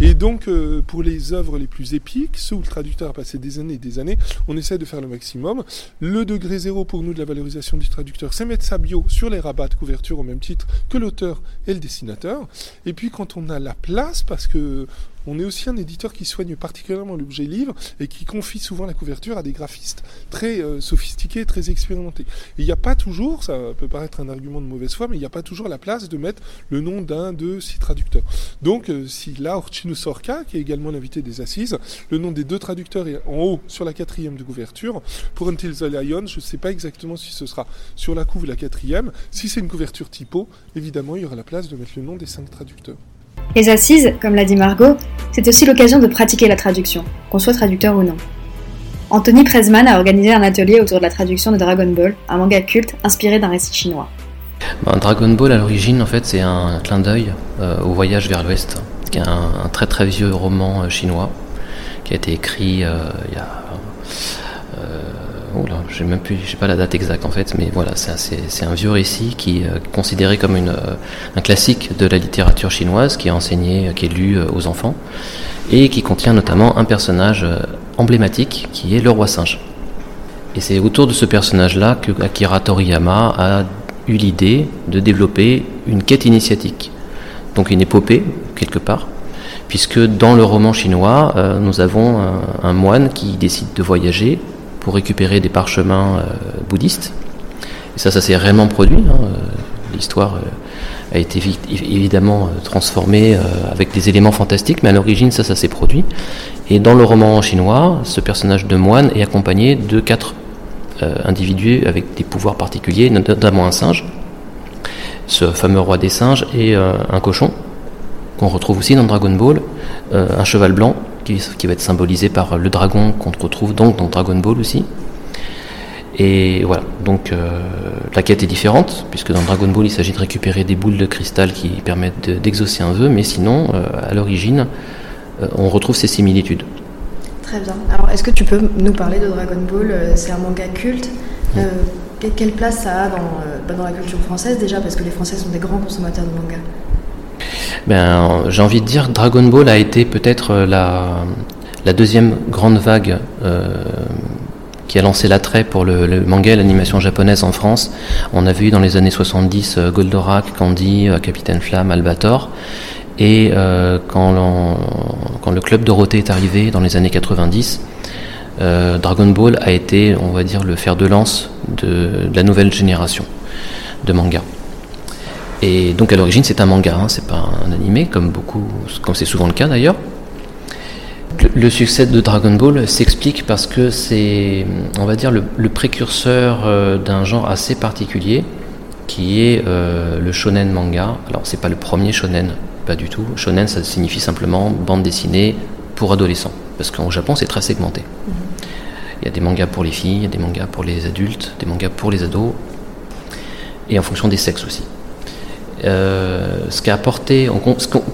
Speaker 7: Et donc, euh, pour les œuvres les plus épiques, ceux où le traducteur a passé des années et des années, on essaie de faire le maximum. Le degré zéro pour nous de la valorisation du traducteur, c'est mettre sa bio sur les rabats de couverture au même titre que l'auteur et le dessinateur. Et puis quand on a la place, parce que on est aussi un éditeur qui soigne particulièrement l'objet livre et qui confie souvent la couverture à des graphistes très euh, sophistiqués, très expérimentés. il n'y a pas toujours, ça peut paraître un argument de mauvaise foi, mais il n'y a pas toujours la place de mettre le nom d'un, de six traducteurs. Donc, euh, si là, Orchino Sorka, qui est également l'invité des assises, le nom des deux traducteurs est en haut sur la quatrième de couverture. Pour Until the Lion, je ne sais pas exactement si ce sera sur la couve la quatrième. Si c'est une couverture typo, évidemment, il y aura la place de mettre le nom des cinq traducteurs.
Speaker 1: Les assises, comme l'a dit Margot, c'est aussi l'occasion de pratiquer la traduction, qu'on soit traducteur ou non. Anthony Presman a organisé un atelier autour de la traduction de Dragon Ball, un manga culte inspiré d'un récit chinois.
Speaker 8: Ben, Dragon Ball à l'origine, en fait, c'est un clin d'œil euh, au voyage vers l'Ouest, qui est un, très très vieux roman euh, chinois qui a été écrit euh, il y a là, j'ai même plus, j'ai pas la date exacte en fait, mais voilà, c'est un vieux récit qui est considéré comme une, un classique de la littérature chinoise, qui est enseigné, qui est lu euh, aux enfants, et qui contient notamment un personnage euh, emblématique qui est le roi singe. Et c'est autour de ce personnage-là que Akira Toriyama a eu l'idée de développer une quête initiatique, donc une épopée quelque part, puisque dans le roman chinois, euh, nous avons un, moine qui décide de voyager pour récupérer des parchemins euh, bouddhistes. Et ça, ça s'est réellement produit. Hein. Euh, l'histoire euh, a été évidemment transformée avec des éléments fantastiques, mais à l'origine, ça, ça s'est produit. Et dans le roman chinois, ce personnage de moine est accompagné de quatre individus avec des pouvoirs particuliers, notamment un singe, ce fameux roi des singes, et un cochon, qu'on retrouve aussi dans Dragon Ball, un cheval blanc, qui, qui, va être symbolisé par le dragon qu'on retrouve donc dans Dragon Ball aussi. Et voilà, donc euh, la quête est différente, puisque dans Dragon Ball, il s'agit de récupérer des boules de cristal qui permettent d'exaucer un vœu, mais sinon, euh, à l'origine, euh, on retrouve ces similitudes.
Speaker 1: Très bien. Alors, est-ce que tu peux nous parler de Dragon Ball? C'est un manga culte. quelle place ça a dans, bah, dans, la culture française déjà Parce que les Français sont des grands consommateurs de manga?
Speaker 8: Ben, J'ai envie de dire Dragon Ball a été peut-être la, la, deuxième grande vague qui a lancé l'attrait pour le, manga et l'animation japonaise en France. On a vu dans les années 70 euh, Goldorak, Candy, euh, Capitaine Flamme, Albator. Et euh, quand, quand, le club Dorothée est arrivé dans les années 90, Dragon Ball a été, on va dire, le fer de lance de, la nouvelle génération de manga. Et donc à l'origine c'est un manga, hein, c'est pas un animé comme beaucoup, comme c'est souvent le cas d'ailleurs. Le succès de Dragon Ball s'explique parce que c'est, on va dire, le, précurseur euh, d'un genre assez particulier, qui est euh, le shonen manga. Alors, c'est pas le premier shonen, pas du tout. Shonen, ça signifie simplement bande dessinée pour adolescents, parce qu'au Japon, c'est très segmenté. Mhm. Il y a des mangas pour les filles, il y a des mangas pour les adultes, des mangas pour les ados, et en fonction des sexes aussi. Euh, apporté,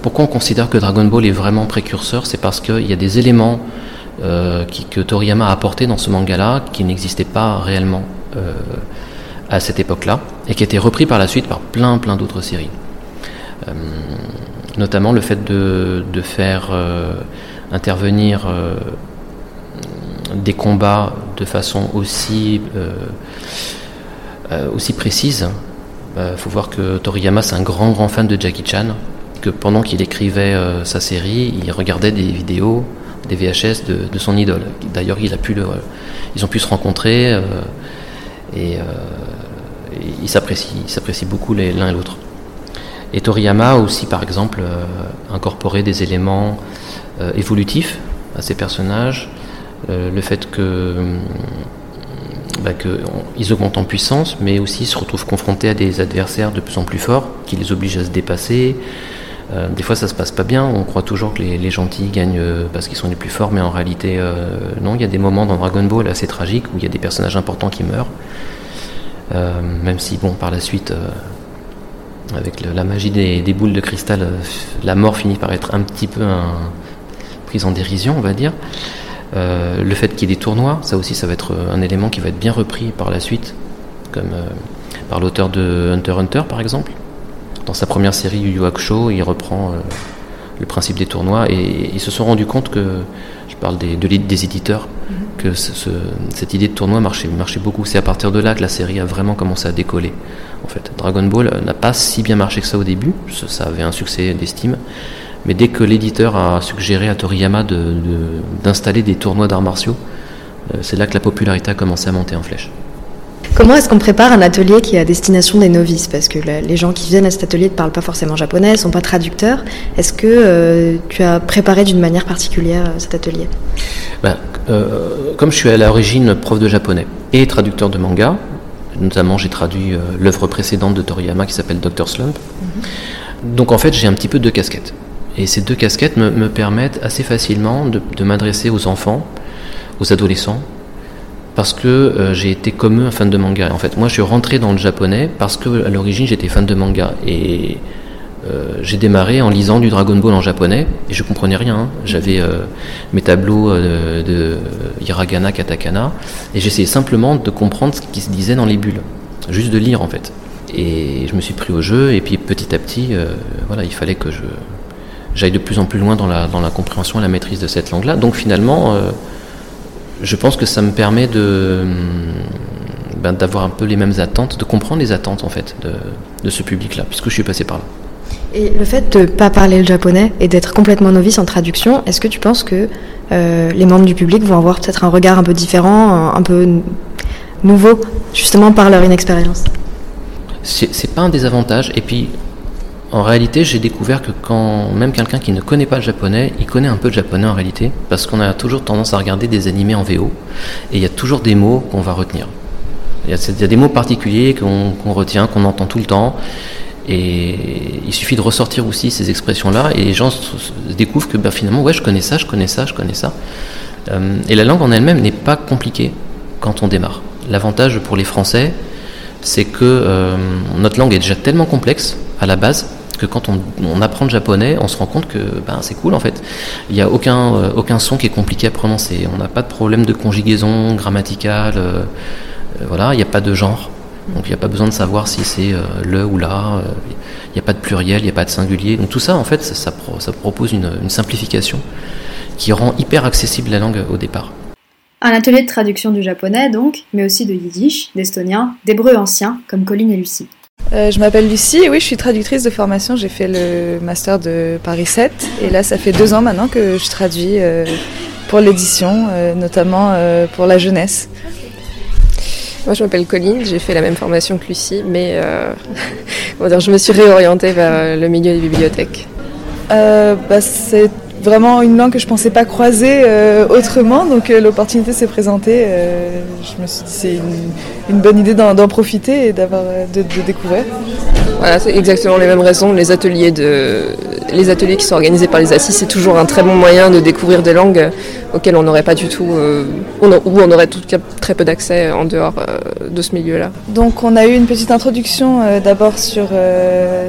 Speaker 8: pourquoi on considère que Dragon Ball est vraiment précurseur, c'est parce qu'il y a des éléments euh, que Toriyama a apportés dans ce manga-là qui n'existaient pas réellement euh, à cette époque-là et qui étaient repris par la suite par plein plein d'autres séries. notamment le fait de, de faire intervenir des combats de façon aussi, aussi précise il bah, faut voir que Toriyama, c'est un grand, grand fan de Jackie Chan, que pendant qu'il écrivait euh, sa série, il regardait des vidéos, des VHS de, son idole. D'ailleurs, le, ils ont pu se rencontrer euh, et, euh, ils s'apprécient beaucoup l'un et l'autre. Et Toriyama a aussi, par exemple, incorporé des éléments évolutifs à ses personnages. le fait que bah, qu'ils augmentent en puissance, mais aussi se retrouvent confrontés à des adversaires de plus en plus forts, qui les obligent à se dépasser. Euh, des fois, ça se passe pas bien. On croit toujours que les, gentils gagnent euh, parce qu'ils sont les plus forts, mais en réalité, euh, non. Il y a des moments dans Dragon Ball assez tragiques où il y a des personnages importants qui meurent. même si, bon, par la suite, avec la magie des, boules de cristal, la mort finit par être un petit peu prise en dérision, on va dire. Euh, le fait qu'il y ait des tournois, ça aussi, ça va être un élément qui va être bien repris par la suite, comme euh, par l'auteur de Hunter Hunter, par exemple. Dans sa première série Yu Yu Hakusho, il reprend euh, le principe des tournois et ils se sont rendus compte que, je parle des, des éditeurs, mhm. que cette idée de tournoi marchait, marchait beaucoup. C'est à partir de là que la série a vraiment commencé à décoller. En fait, Dragon Ball n'a pas si bien marché que ça au début, ça avait un succès d'estime, mais dès que l'éditeur a suggéré à Toriyama d'installer de, des tournois d'arts martiaux, euh, c'est là que la popularité a commencé à monter en flèche.
Speaker 1: Comment est-ce qu'on prépare un atelier qui est à destination des novices? Parce que les gens qui viennent à cet atelier ne parlent pas forcément japonais, ne sont pas traducteurs. Est-ce que euh, tu as préparé d'une manière particulière euh, cet atelier?
Speaker 8: Ben, Comme je suis à l'origine prof de japonais et traducteur de manga, notamment j'ai traduit l'œuvre précédente de Toriyama qui s'appelle Dr. Slump. Mhm. Donc en fait j'ai un petit peu deux casquettes. Et ces deux casquettes me, permettent assez facilement de, m'adresser aux enfants, aux adolescents, parce que euh, j'ai été comme eux un fan de manga. En fait, moi, je suis rentré dans le japonais parce que à l'origine j'étais fan de manga et euh, j'ai démarré en lisant du Dragon Ball en japonais et je comprenais rien. Hein. J'avais euh, mes tableaux de hiragana, katakana et j'essayais simplement de comprendre ce qui se disait dans les bulles, juste de lire en fait. Et je me suis pris au jeu et puis petit à petit, voilà, il fallait que je j'aille de plus en plus loin dans la, dans la compréhension et la maîtrise de cette langue-là. Donc finalement, euh, je pense que ça me permet de ben, d'avoir un peu les mêmes attentes, de comprendre les attentes en fait de, de ce public-là, puisque je suis passé par là.
Speaker 1: Et le fait de ne pas parler le japonais et d'être complètement novice en traduction, est-ce que tu penses que euh, les membres du public vont avoir peut-être un regard un peu différent, un, peu nouveau, justement par leur inexpérience?
Speaker 8: C'est pas un désavantage. Et puis, en réalité, j'ai découvert que quand même quelqu'un qui ne connaît pas le japonais, il connaît un peu le japonais en réalité, parce qu'on a toujours tendance à regarder des animés en VO, et il y a toujours des mots qu'on va retenir. Il y, a, des mots particuliers qu'on retient, qu'on entend tout le temps. Et il suffit de ressortir aussi ces expressions-là et les gens découvrent que ben, finalement, ouais, je connais ça, je connais ça, je connais ça. Euh, et la langue en elle-même n'est pas compliquée quand on démarre. L'avantage pour les Français, c'est que euh, notre langue est déjà tellement complexe à la base que quand on, apprend le japonais, on se rend compte que ben, c'est cool en fait. Il n'y a aucun, euh, aucun son qui est compliqué à prononcer. On n'a pas de problème de conjugaison grammaticale. voilà, il n'y a pas de genre. Donc il n'y a pas besoin de savoir si c'est le ou la. Il n'y a pas de pluriel, il n'y a pas de singulier. Donc tout ça, en fait, ça, ça, propose une, une simplification qui rend hyper accessible la langue au départ.
Speaker 1: Un atelier de traduction du japonais donc, mais aussi de yiddish, d'estonien, d'hébreu ancien, comme Colline et Lucie.
Speaker 9: Euh, je m'appelle Lucie et oui, je suis traductrice de formation. J'ai fait le master de Paris 7 et là, ça fait deux ans maintenant que je traduis euh, pour l'édition, euh, notamment pour la jeunesse.
Speaker 10: Moi, je m'appelle Colline, j'ai fait la même formation que Lucie, mais <laughs> dire, je me suis réorientée vers le milieu des bibliothèques.
Speaker 9: Bah, c'est vraiment une langue que je pensais pas croiser euh, autrement. Donc euh, l'opportunité s'est présentée. Euh, je me suis dit c'est une, bonne idée d'en profiter et d'avoir de, découvrir.
Speaker 10: Voilà, c'est exactement les mêmes raisons. Les ateliers de les ateliers qui sont organisés par les assises, c'est toujours un très bon moyen de découvrir des langues auxquelles on n'aurait pas du tout, ou on aurait tout très peu d'accès en dehors de ce milieu-là.
Speaker 9: Donc on a eu une petite introduction d'abord sur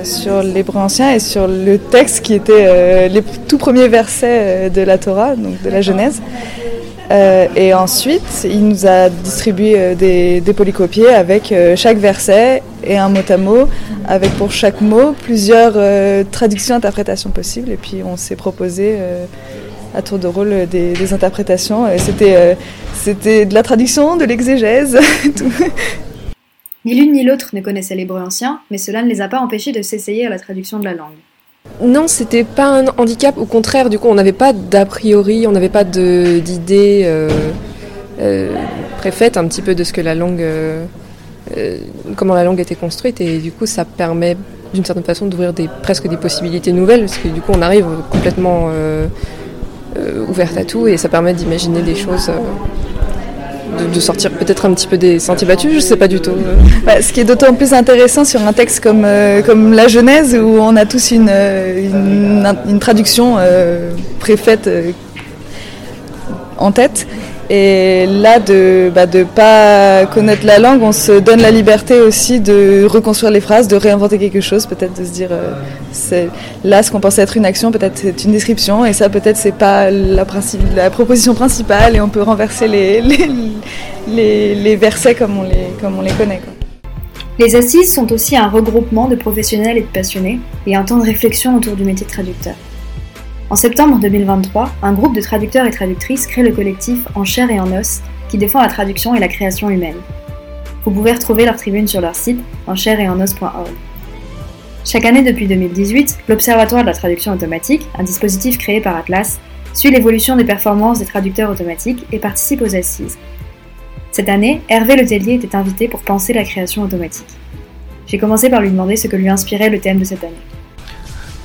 Speaker 9: sur l'hébreu ancien et sur le texte qui était les tout premiers vers euh, de la Torah, donc de la Genèse. Euh, et ensuite, il nous a distribué euh, des, polycopiés avec chaque verset et un mot à mot, avec pour chaque mot plusieurs traductions, interprétations possibles. Et puis on s'est proposé à tour de rôle des, interprétations. C'était c'était de la traduction, de l'exégèse. <laughs>
Speaker 1: ni l'une ni l'autre ne connaissaient l'hébreu ancien, mais cela ne les a pas empêchés de s'essayer à la traduction de la langue.
Speaker 10: Non, c'était pas un handicap. Au contraire, du coup, on n'avait pas d'a priori, on n'avait pas d'idée euh, euh, préfète un petit peu de ce que la langue, euh, comment la langue était construite, et du coup, ça permet d'une certaine façon d'ouvrir presque des possibilités nouvelles, parce que du coup, on arrive complètement ouverte à tout, et ça permet d'imaginer des choses de, sortir peut-être un petit peu des sentiers battus, je ne sais pas du tout.
Speaker 9: Bah, ce qui est d'autant plus intéressant sur un texte comme, euh, comme la Genèse, où on a tous une, euh, une, traduction euh, préfaite en tête, et là, de ne bah, pas connaître la langue, on se donne la liberté aussi de reconstruire les phrases, de réinventer quelque chose, peut-être de se dire, c'est là, ce qu'on pensait être une action, peut-être c'est une description, et ça, peut-être, c'est pas la, proposition principale, et on peut renverser les, <laughs> versets comme on les connaît.
Speaker 1: Les assises sont aussi un regroupement de professionnels et de passionnés, et un temps de réflexion autour du métier de traducteur. En septembre 2023, un groupe de traducteurs et traductrices crée le collectif En chair et en os, qui défend la traduction et la création humaine. Vous pouvez retrouver leur tribune sur leur site enchairetetenos.org. Chaque année depuis 2018, l'Observatoire de la traduction automatique, un dispositif créé par Atlas, suit l'évolution des performances des traducteurs automatiques et participe aux assises. Cette année, Hervé Letellier était invité pour penser la création automatique. J'ai commencé par lui demander ce que lui inspirait le thème de cette année.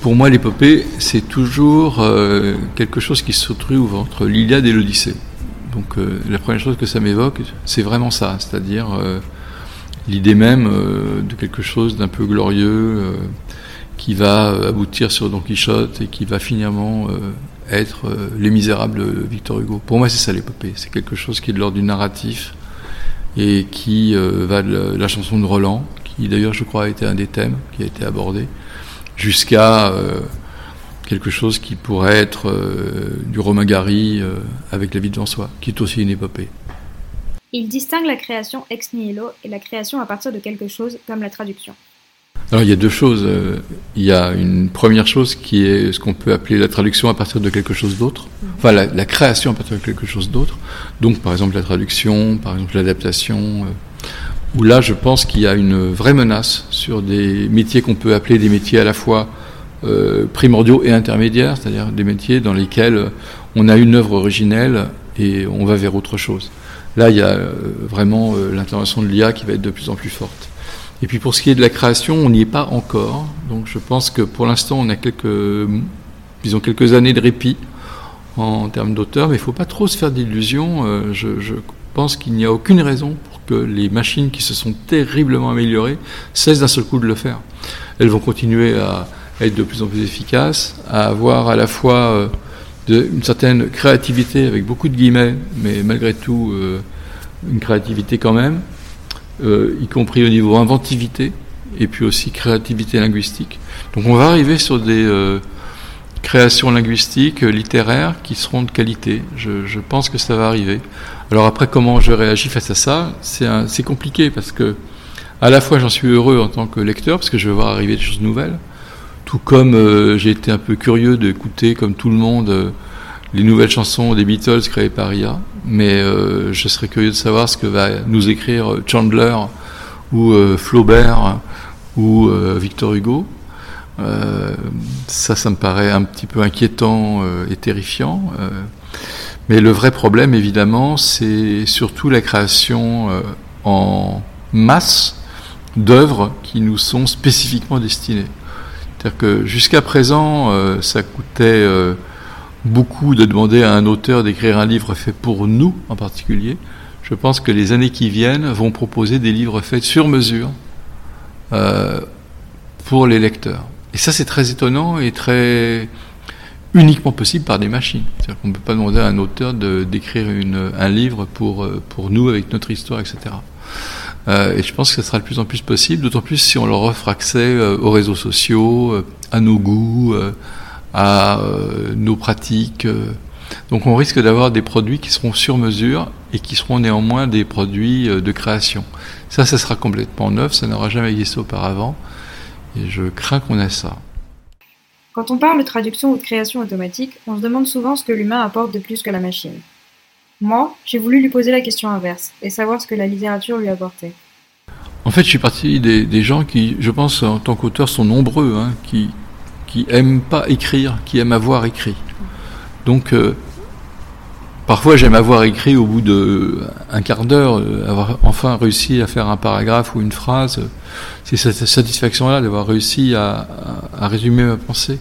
Speaker 11: Pour moi, l'épopée, c'est toujours euh, quelque chose qui se trouve entre l'Iliade et l'Odyssée. Donc euh, la première chose que ça m'évoque, c'est vraiment ça, c'est-à-dire euh, l'idée même de quelque chose d'un peu glorieux qui va aboutir sur Don Quichotte et qui va finalement être Les Misérables de Victor Hugo. Pour moi, c'est ça l'épopée, c'est quelque chose qui est de l'ordre du narratif et qui va de la chanson de Roland, qui d'ailleurs je crois a été un des thèmes qui a été abordé jusqu'à euh, quelque chose qui pourrait être euh, du Romain Gary euh, avec la vie de Jean qui est aussi une épopée.
Speaker 1: Il distingue la création ex nihilo et la création à partir de quelque chose, comme la traduction.
Speaker 11: Alors il y a deux choses. Il y a une première chose qui est ce qu'on peut appeler la traduction à partir de quelque chose d'autre. Enfin la, la, création à partir de quelque chose d'autre. Donc par exemple la traduction, par exemple l'adaptation, où là je pense qu'il y a une vraie menace sur des métiers qu'on peut appeler des métiers à la fois euh, primordiaux et intermédiaires, c'est-à-dire des métiers dans lesquels on a une œuvre originelle et on va vers autre chose. Là, il y a euh, vraiment euh, l'intervention de l'IA qui va être de plus en plus forte. Et puis pour ce qui est de la création, on n'y est pas encore. Donc je pense que pour l'instant, on a quelques, années de répit en termes d'auteur, mais il ne faut pas trop se faire d'illusions. je, je, pense qu'il n'y a aucune raison pour les machines qui se sont terriblement améliorées cessent d'un seul coup de le faire. Elles vont continuer à être de plus en plus efficaces, à avoir à la fois euh, une certaine créativité avec beaucoup de guillemets, mais malgré tout euh, une créativité quand même, euh, y compris au niveau inventivité et puis aussi créativité linguistique. Donc on va arriver sur des créations linguistiques, littéraires qui seront de qualité. Je, pense que ça va arriver. Alors après, comment je réagis face à ça C'est compliqué parce que à la fois j'en suis heureux en tant que lecteur parce que je vais voir arriver des choses nouvelles, tout comme euh, j'ai été un peu curieux d'écouter, comme tout le monde, euh, les nouvelles chansons des Beatles créées par IA. Mais euh, je serais curieux de savoir ce que va nous écrire Chandler ou Flaubert ou Victor Hugo. ça, ça me paraît un petit peu inquiétant et terrifiant. Mais le vrai problème, évidemment, c'est surtout la création en masse d'œuvres qui nous sont spécifiquement destinées. C'est-à-dire que jusqu'à présent, euh, ça coûtait euh, beaucoup de demander à un auteur d'écrire un livre fait pour nous en particulier. Je pense que les années qui viennent vont proposer des livres faits sur mesure euh, pour les lecteurs. Et ça, c'est très étonnant et très uniquement possible par des machines. C'est-à-dire qu'on ne peut pas demander à un auteur d'écrire un livre pour, pour nous avec notre histoire, etc. Euh, et je pense que ce sera de plus en plus possible, d'autant plus si on leur offre accès euh, aux réseaux sociaux, euh, à nos goûts, à nos pratiques. Donc on risque d'avoir des produits qui seront sur mesure et qui seront néanmoins des produits de création. Ça, ça sera complètement neuf, ça n'aura jamais existé auparavant. Et je crains qu'on ait ça.
Speaker 1: Quand on parle de traduction ou de création automatique, on se demande souvent ce que l'humain apporte de plus que la machine. Moi, j'ai voulu lui poser la question inverse et savoir ce que la littérature lui apportait.
Speaker 11: En fait, je suis parti des, gens qui, je pense, en tant qu'auteur, sont nombreux, hein, qui, qui aiment pas écrire, qui aiment avoir écrit. Donc, euh, parfois, j'aime avoir écrit au bout de un quart d'heure, euh, avoir enfin réussi à faire un paragraphe ou une phrase. C'est cette satisfaction-là d'avoir réussi à, résumer ma pensée.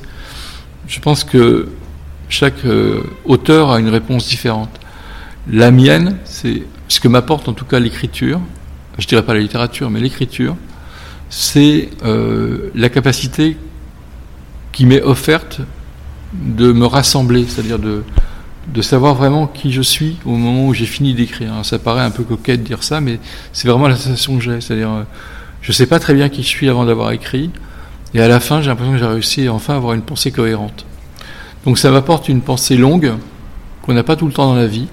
Speaker 11: Je pense que chaque euh, auteur a une réponse différente. La mienne, c'est ce que m'apporte en tout cas l'écriture, je dirais pas la littérature, mais l'écriture, c'est euh, la capacité qui m'est offerte de me rassembler, c'est-à-dire de, de savoir vraiment qui je suis au moment où j'ai fini d'écrire. Ça paraît un peu coquet de dire ça, mais c'est vraiment la sensation que j'ai. C'est-à-dire, euh, je ne sais pas très bien qui je suis avant d'avoir écrit, et à la fin, j'ai l'impression que j'ai réussi à enfin avoir une pensée cohérente. Donc ça m'apporte une pensée longue qu'on n'a pas tout le temps dans la vie,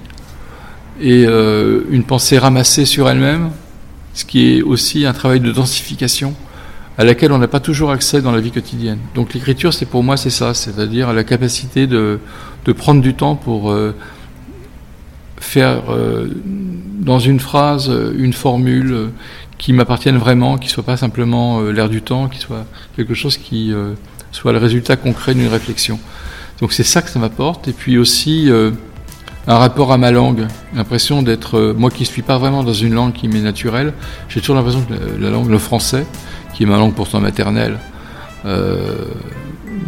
Speaker 11: et euh, une pensée ramassée sur elle-même, ce qui est aussi un travail de densification à laquelle on n'a pas toujours accès dans la vie quotidienne. Donc l'écriture, c'est pour moi, c'est ça, c'est-à-dire la capacité de, de, prendre du temps pour euh, faire euh, dans une phrase une formule qui m'appartienne vraiment, qui soit pas simplement l'air du temps, qui soit quelque chose qui soit le résultat concret d'une réflexion. Donc c'est ça que ça m'apporte. Et puis aussi un rapport à ma langue, l'impression d'être, euh, moi qui ne suis pas vraiment dans une langue qui m'est naturelle, j'ai toujours l'impression que la, langue, le français, qui est ma langue pourtant maternelle, euh,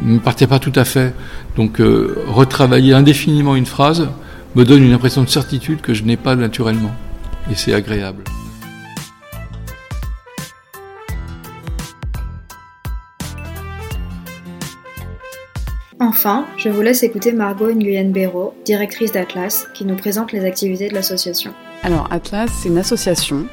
Speaker 11: ne me partait pas tout à fait. Donc euh, retravailler indéfiniment une phrase me donne une impression de certitude que je n'ai pas naturellement. Et c'est agréable.
Speaker 1: Enfin, je vous laisse écouter Margot Nguyen Béraud, directrice d'Atlas, qui nous présente les activités de l'association.
Speaker 12: Alors, Atlas, c'est une association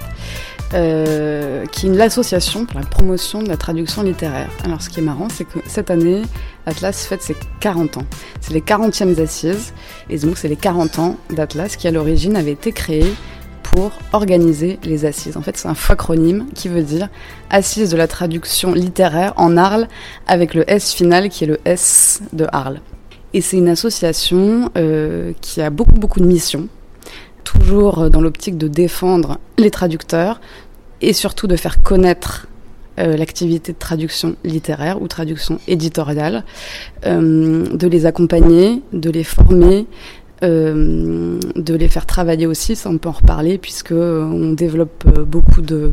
Speaker 12: euh, qui est l'association pour la promotion de la traduction littéraire. Alors, ce qui est marrant, c'est que cette année, Atlas fête ses 40 ans. C'est les 40e assises, et donc c'est les 40 ans d'Atlas qui, à l'origine, avait été créé pour organiser les assises. En fait, c'est un acronyme qui veut dire Assises de la traduction littéraire en Arles avec le S final qui est le S de Arles. Et c'est une association euh, qui a beaucoup beaucoup de missions, toujours dans l'optique de défendre les traducteurs et surtout de faire connaître euh, l'activité de traduction littéraire ou traduction éditoriale, euh, de les accompagner, de les former, euh, de les faire travailler aussi, ça on peut en reparler, puisque on développe beaucoup de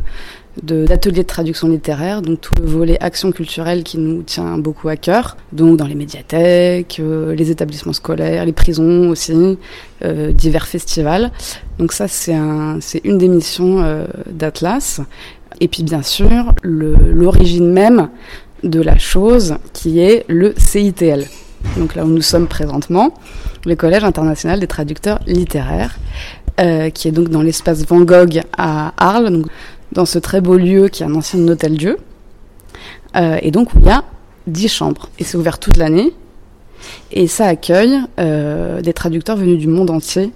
Speaker 12: d'ateliers de, traduction littéraire, donc tout le volet action culturelle qui nous tient beaucoup à cœur, donc dans les médiathèques, les établissements scolaires, les prisons aussi, divers festivals. Donc ça c'est un, c'est une des missions d'Atlas. Et puis bien sûr l'origine même de la chose qui est le CITL. Donc là où nous sommes présentement, le Collège international des traducteurs littéraires, euh, qui est donc dans l'espace Van Gogh à Arles, dans ce très beau lieu qui est un ancien hôtel-dieu. Euh, et donc il y a 10 chambres. Et c'est ouvert toute l'année. Et ça accueille euh, des traducteurs venus du monde entier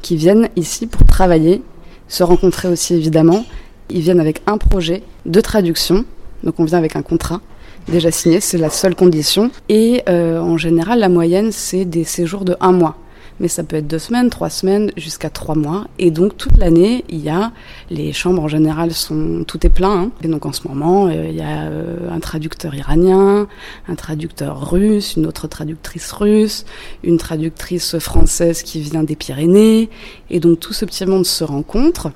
Speaker 12: qui viennent ici pour travailler, se rencontrer aussi évidemment. Ils viennent avec un projet de traduction. Donc on vient avec un contrat déjà signé, c'est la seule condition. Et euh, en général, la moyenne, c'est des séjours de un mois. Mais ça peut être deux semaines, trois semaines, jusqu'à trois mois. Et donc toute l'année, il y a les chambres en général sont tout est plein. Hein. Et donc en ce moment, euh, il y a euh, un traducteur iranien, un traducteur russe, une autre traductrice russe, une traductrice française qui vient des Pyrénées. Et donc tout ce petit monde se rencontre.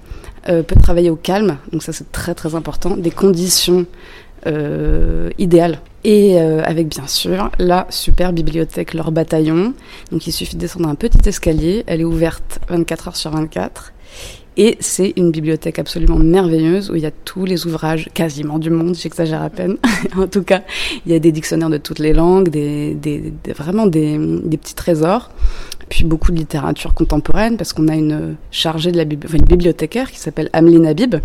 Speaker 12: peut travailler au calme, donc ça c'est très très important, des conditions euh, idéal. Et euh, avec bien sûr la super bibliothèque Leur Bataillon. Donc il suffit de descendre un petit escalier. Elle est ouverte 24 heures sur 24. Et c'est une bibliothèque absolument merveilleuse où il y a tous les ouvrages quasiment du monde, j'exagère à peine. <laughs> en tout cas, il y a des dictionnaires de toutes les langues, des, des, vraiment des, des, petits trésors. Puis beaucoup de littérature contemporaine parce qu'on a une chargée de la bibliothécaire qui s'appelle Ameline Habib,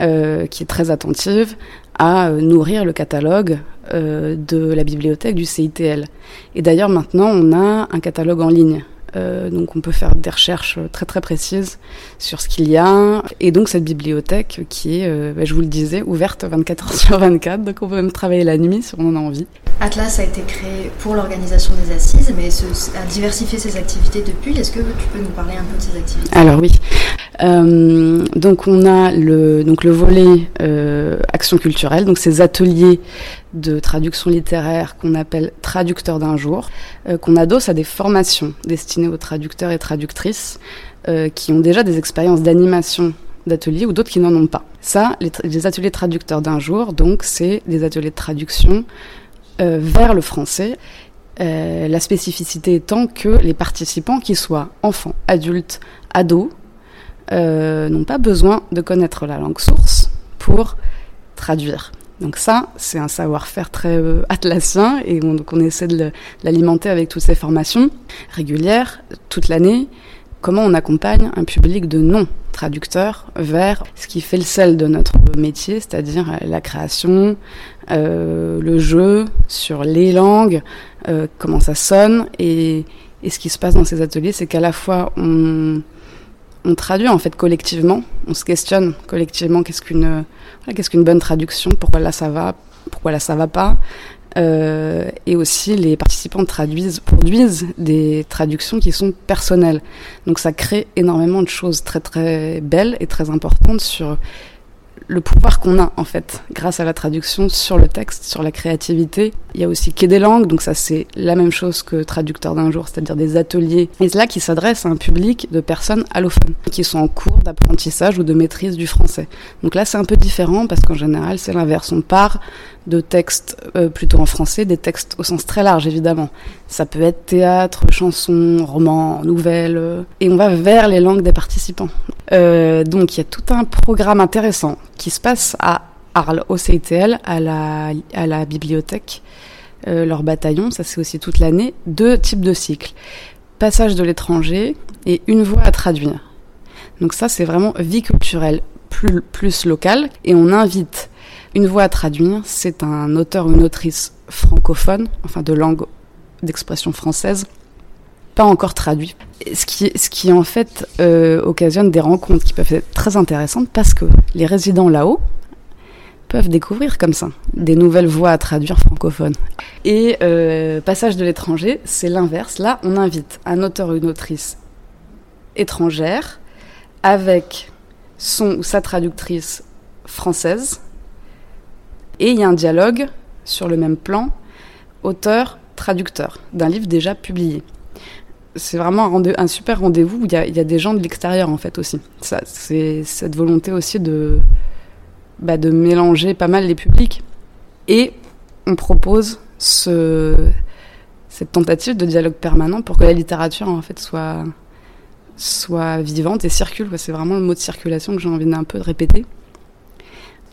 Speaker 12: euh, qui est très attentive à euh, nourrir le catalogue euh, de la bibliothèque du CITL. Et d'ailleurs maintenant on a un catalogue en ligne. Euh, donc on peut faire des recherches très très précises sur ce qu'il y a. Et donc cette bibliothèque qui est, bah, je vous le disais, ouverte 24 heures sur 24, donc on peut même travailler la nuit si on en a envie.
Speaker 1: Atlas a été créé pour l'organisation des assises, mais a diversifié ses activités depuis. Est-ce que tu peux nous parler un peu de ses activités?
Speaker 12: Alors oui. Euh, donc on a le, donc le volet euh, action culturelle, donc ces ateliers de traduction littéraire qu'on appelle traducteurs d'un jour, euh, qu'on adosse à des formations destinées aux traducteurs et traductrices qui ont déjà des expériences d'animation d'ateliers ou d'autres qui n'en ont pas. Ça, les, ateliers traducteurs d'un jour, donc c'est des ateliers de traduction vers le français. La spécificité étant que les participants, qu'ils soient enfants, adultes, ados, euh, n'ont pas besoin de connaître la langue source pour traduire. Donc ça, c'est un savoir-faire très euh, et on, donc on essaie de l'alimenter avec toutes ces formations régulières toute l'année. Comment on accompagne un public de non-traducteurs vers ce qui fait le sel de notre métier, c'est-à-dire la création, euh, le jeu, sur les langues, euh, comment ça sonne. Et, et, ce qui se passe dans ces ateliers, c'est qu'à la fois on, on, traduit en fait collectivement, on se questionne collectivement qu'est-ce qu'une qu'est-ce qu'une bonne traduction, pourquoi là ça va, pourquoi là ça va pas. Euh, et aussi, les participants traduisent, produisent des traductions qui sont personnelles. Donc ça crée énormément de choses très très belles et très importantes sur le pouvoir qu'on a en fait grâce à la traduction sur le texte, sur la créativité. Il y a aussi Quai des langues, donc ça c'est la même chose que traducteur d'un jour, c'est-à-dire des ateliers. Et là qui s'adresse à un public de personnes allophones qui sont en cours d'apprentissage ou de maîtrise du français. Donc là c'est un peu différent parce qu'en général c'est l'inverse. On part de textes euh, plutôt en français, des textes au sens très large évidemment. Ça peut être théâtre, chanson, roman, nouvelle, euh, et on va vers les langues des participants. Euh, donc il y a tout un programme intéressant qui se passe à Arles, au CITL, à la, à la bibliothèque, leur bataillon, ça c'est aussi toute l'année, deux types de cycles. Passage de l'étranger et une voix à traduire. Donc ça c'est vraiment vie culturelle plus, plus locale, et on invite une voix à traduire, c'est un auteur ou une autrice francophone, enfin de langue d'expression française, pas encore traduit. Ce qui, en fait euh, occasionne des rencontres qui peuvent être très intéressantes parce que les résidents là-haut peuvent découvrir comme ça des nouvelles voix à traduire francophones. Et euh, passage de l'étranger, c'est l'inverse. Là, on invite un auteur ou une autrice étrangère avec son ou sa traductrice française et il y a un dialogue sur le même plan, auteur-traducteur, d'un livre déjà publié. C'est vraiment un, super rendez-vous où il y a, des gens de l'extérieur en fait aussi. Ça, c'est cette volonté aussi de, bah, de mélanger pas mal les publics. Et on propose ce, cette tentative de dialogue permanent pour que la littérature en fait soit, soit vivante et circule. C'est vraiment le mot de circulation que j'ai envie d'un peu de répéter.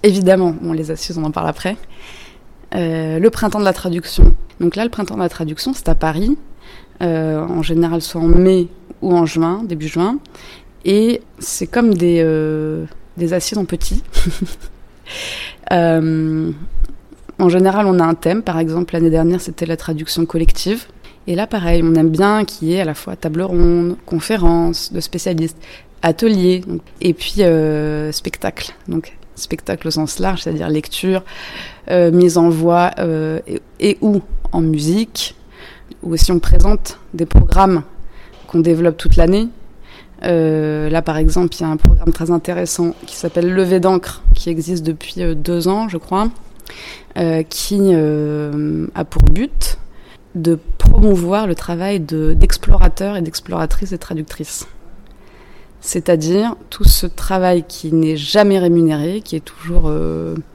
Speaker 12: Évidemment, bon, les assises, on en parle après. Euh, le printemps de la traduction. Donc là, le printemps de la traduction, c'est à Paris, en général soit en mai ou en juin, début juin. Et c'est comme des, euh, des assises en petit. <laughs> Euh, en général, on a un thème. Par exemple, l'année dernière, c'était la traduction collective. Et là, pareil, on aime bien qu'il y ait à la fois table ronde, conférence de spécialistes, atelier, et puis euh, spectacle. Donc spectacle au sens large, c'est-à-dire lecture, euh, mise en voix euh, et, et ou en musique, ou aussi on présente des programmes qu'on développe toute l'année. Euh, là, par exemple, il y a un programme très intéressant qui s'appelle Levé d'encre, qui existe depuis euh, deux ans, je crois, euh, qui a pour but de promouvoir le travail de- d'explorateurs et d'exploratrices et traductrices. C'est-à-dire tout ce travail qui n'est jamais rémunéré, qui est toujours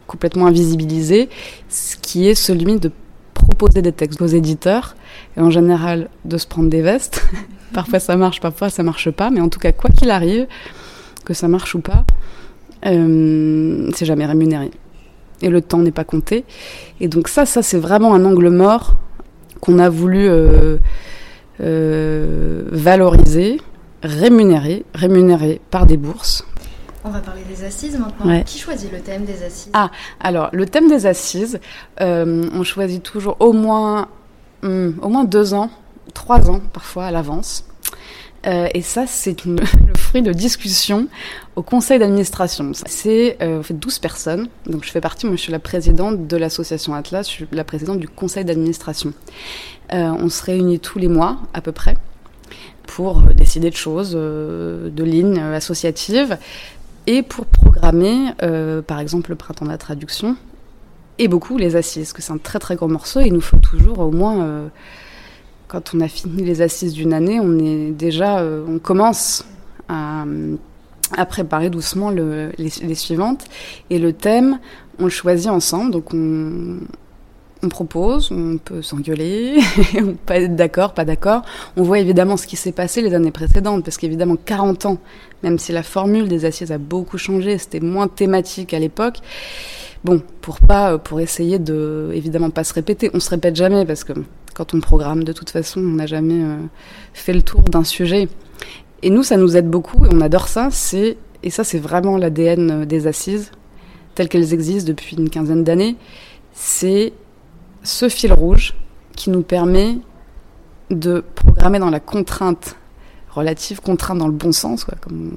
Speaker 12: complètement invisibilisé, ce qui est celui de proposer des textes aux éditeurs, et en général de se prendre des vestes. <laughs> parfois ça marche, parfois ça marche pas, mais en tout cas, quoi qu'il arrive, que ça marche ou pas, euh, c'est jamais rémunéré. Et le temps n'est pas compté. Et donc ça, ça c'est vraiment un angle mort qu'on a voulu euh, euh, valoriser, rémunérer, rémunérer par des bourses.
Speaker 1: On va parler des assises maintenant.
Speaker 12: Ouais.
Speaker 1: Qui choisit le thème des assises?
Speaker 12: Ah, alors le thème des assises, euh, on choisit toujours au moins, hum, au moins deux ans, trois ans parfois à l'avance. Euh, et ça, c'est <laughs> le fruit de discussions au conseil d'administration. C'est euh, en fait 12 personnes. Donc je fais partie, moi je suis la présidente de l'association Atlas, je suis la présidente du conseil d'administration. Euh, on se réunit tous les mois à peu près pour décider de choses, de lignes associatives et pour programmer, euh, par exemple, le printemps de la traduction, et beaucoup les assises, que c'est un très très gros morceau. Il nous faut toujours au moins, euh, quand on a fini les assises d'une année, on est déjà, euh, on commence à, préparer doucement le- les, les suivantes. Et le thème, on le choisit ensemble, donc on, on propose, on peut s'engueuler, <laughs> on peut être d'accord, pas d'accord. On voit évidemment ce qui s'est passé les années précédentes, parce qu'évidemment 40 ans, même si la formule des assises a beaucoup changé, c'était moins thématique à l'époque. Bon, pour pas, euh, pour essayer de, évidemment pas se répéter. On se répète jamais parce que quand on programme, de toute façon, on n'a jamais euh, fait le tour d'un sujet. Et nous, ça nous aide beaucoup et on adore ça. C'est et ça, c'est vraiment l'ADN des assises telles qu'elles existent depuis une quinzaine d'années. C'est ce fil rouge qui nous permet de programmer dans la contrainte relative, contrainte dans le bon sens, quoi, comme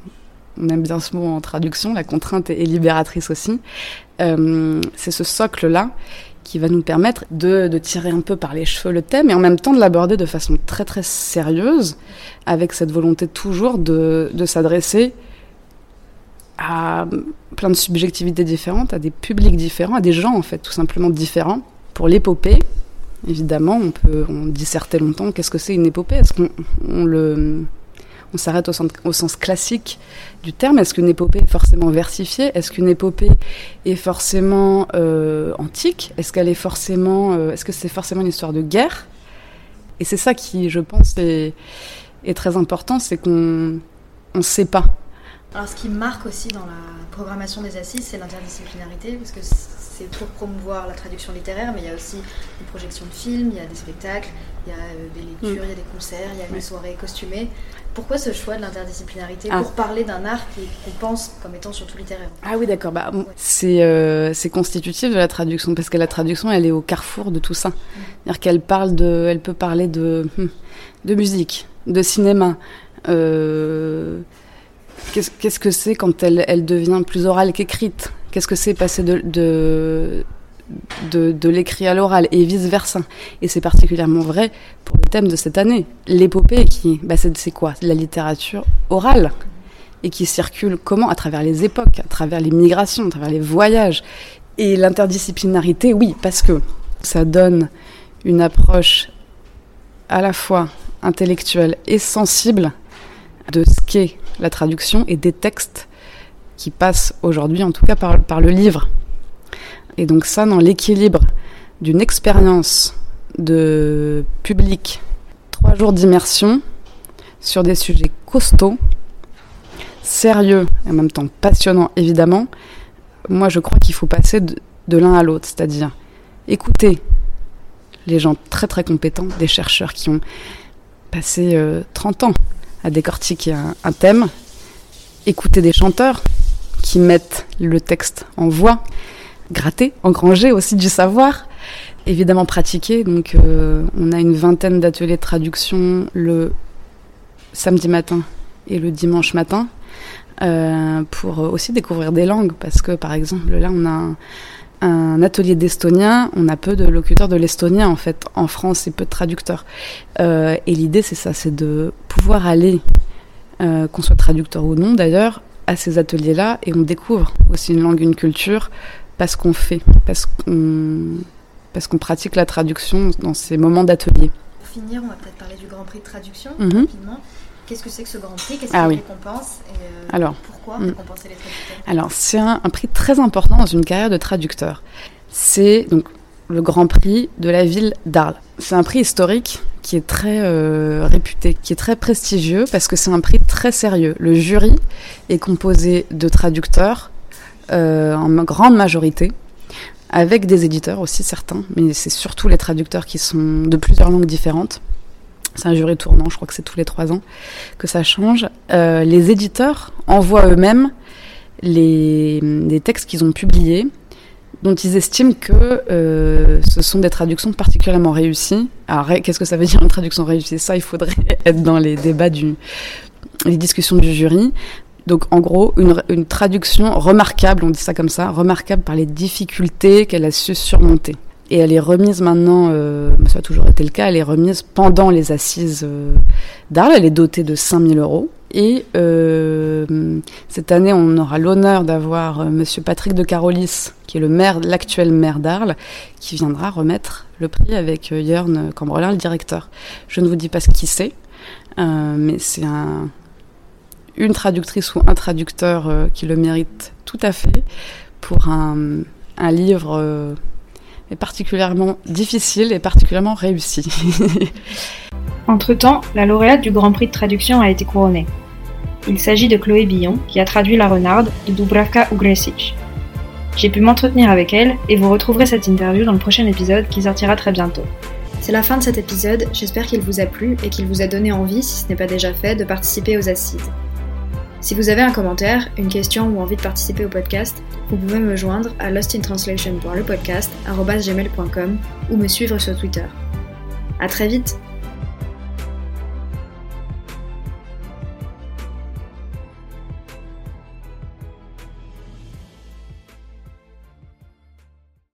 Speaker 12: on aime bien ce mot en traduction, la contrainte est libératrice aussi. Euh, c'est ce socle-là qui va nous permettre de, tirer un peu par les cheveux le thème et en même temps de l'aborder de façon très très sérieuse, avec cette volonté toujours de s'adresser à plein de subjectivités différentes, à des publics différents, à des gens en fait tout simplement différents. Pour l'épopée, évidemment, on peut on longtemps. Qu'est-ce que c'est une épopée Est-ce qu'on on le on s'arrête au, sens- classique du terme? Est-ce qu'une épopée est forcément versifiée? Est-ce qu'une épopée est forcément euh, antique? Est-ce qu'elle est forcément euh, Est-ce que c'est forcément une histoire de guerre? Et c'est ça qui, je pense, est, est très important, c'est qu'on ne sait pas.
Speaker 1: Alors, ce qui marque aussi dans la programmation des assises, c'est l'interdisciplinarité, parce que c'est pour promouvoir la traduction littéraire, mais il y a aussi des projections de films, il y a des spectacles, il y a euh, des lectures,
Speaker 12: Mm.
Speaker 1: il y a des concerts, il y a
Speaker 12: Ouais.
Speaker 1: des soirées costumées. Pourquoi ce choix de l'interdisciplinarité
Speaker 12: Ah.
Speaker 1: pour parler d'un art qu'on pense comme étant surtout littéraire?
Speaker 12: Ah oui, d'accord. Bah, c'est euh, c'est constitutif de la traduction parce que la traduction, elle est au carrefour de tout ça. C'est-à-dire qu'elle parle de, elle peut parler de hmm, de musique, de cinéma. Euh, Qu'est-ce qu'est-ce que c'est quand elle, elle devient plus orale qu'écrite? Qu'est-ce que c'est passer de, de, de, l'écrit à l'oral et vice-versa? Et c'est particulièrement vrai pour le thème de cette année. L'épopée, qui, bah c'est quoi? La littérature orale et qui circule comment? À travers les époques, à travers les migrations, à travers les voyages. Et l'interdisciplinarité, oui, parce que ça donne une approche à la fois intellectuelle et sensible de ce qu'est la traduction et des textes qui passent aujourd'hui, en tout cas par, le livre. Et donc ça, dans l'équilibre d'une expérience de public, trois jours d'immersion sur des sujets costauds, sérieux et en même temps passionnants évidemment, moi je crois qu'il faut passer de, l'un à l'autre, c'est-à-dire écouter les gens très très compétents, des chercheurs qui ont passé euh, 30 ans à décortiquer un thème, écouter des chanteurs qui mettent le texte en voix, gratter, engranger aussi du savoir, évidemment pratiquer. Donc euh, on a une vingtaine d'ateliers de traduction le samedi matin et le dimanche matin euh, pour aussi découvrir des langues parce que par exemple là on a un, atelier d'estonien, on a peu de locuteurs de l'estonien en fait en France et peu de traducteurs. Euh, et l'idée c'est ça, c'est de pouvoir aller, qu'on soit traducteur ou non d'ailleurs, à ces ateliers-là et on découvre aussi une langue, une culture parce qu'on fait, parce qu'on parce qu'on pratique la traduction dans ces moments d'atelier.
Speaker 1: Pour finir, on va peut-être parler du Grand Prix de traduction
Speaker 12: Mhm.
Speaker 1: rapidement. Qu'est-ce que c'est que ce Grand Prix? Qu'est-ce
Speaker 12: Ah
Speaker 1: qu'il
Speaker 12: oui.
Speaker 1: récompense? Et, euh,
Speaker 12: Alors,
Speaker 1: pourquoi
Speaker 12: mm.
Speaker 1: récompenser les traducteurs?
Speaker 12: Alors, c'est un, un prix très important dans une carrière de traducteur. C'est donc le Grand Prix de la ville d'Arles. C'est un prix historique qui est très euh, réputé, qui est très prestigieux parce que c'est un prix très sérieux. Le jury est composé de traducteurs euh, en grande majorité, avec des éditeurs aussi certains, mais c'est surtout les traducteurs qui sont de plusieurs langues différentes. C'est un jury tournant, je crois que c'est tous les trois ans que ça change. Euh, les éditeurs envoient eux-mêmes les textes qu'ils ont publiés, dont ils estiment que euh, ce sont des traductions particulièrement réussies. Alors, qu'est-ce que ça veut dire une traduction réussie? Ça, il faudrait <laughs> être dans les débats du, les discussions du jury. Donc, en gros, une, une traduction remarquable, on dit ça comme ça, remarquable par les difficultés qu'elle a su surmonter. Et elle est remise maintenant, euh, ça a toujours été le cas, elle est remise pendant les assises euh, d'Arles. Elle est dotée de 5000 euros. Et euh, cette année, on aura l'honneur d'avoir euh, Monsieur Patrick de Carolis, qui est le maire, l'actuel maire d'Arles, qui viendra remettre le prix avec euh, Jörn Cambrelin, le directeur. Je ne vous dis pas ce qui c'est, mais c'est un, une traductrice ou un traducteur qui le mérite tout à fait pour un, livre particulièrement difficile et particulièrement réussi. <laughs>
Speaker 1: Entre-temps, la lauréate du Grand Prix de traduction a été couronnée. Il s'agit de Chloé Billon, qui a traduit La Renarde de Dubravka Ugresic. J'ai pu m'entretenir avec elle et vous retrouverez cette interview dans le prochain épisode qui sortira très bientôt. C'est la fin de cet épisode, j'espère qu'il vous a plu et qu'il vous a donné envie, si ce n'est pas déjà fait, de participer aux assises. Si vous avez un commentaire, une question ou envie de participer au podcast, vous pouvez me joindre à lostintranslation.lepodcast.gmail.com ou me suivre sur Twitter. À très vite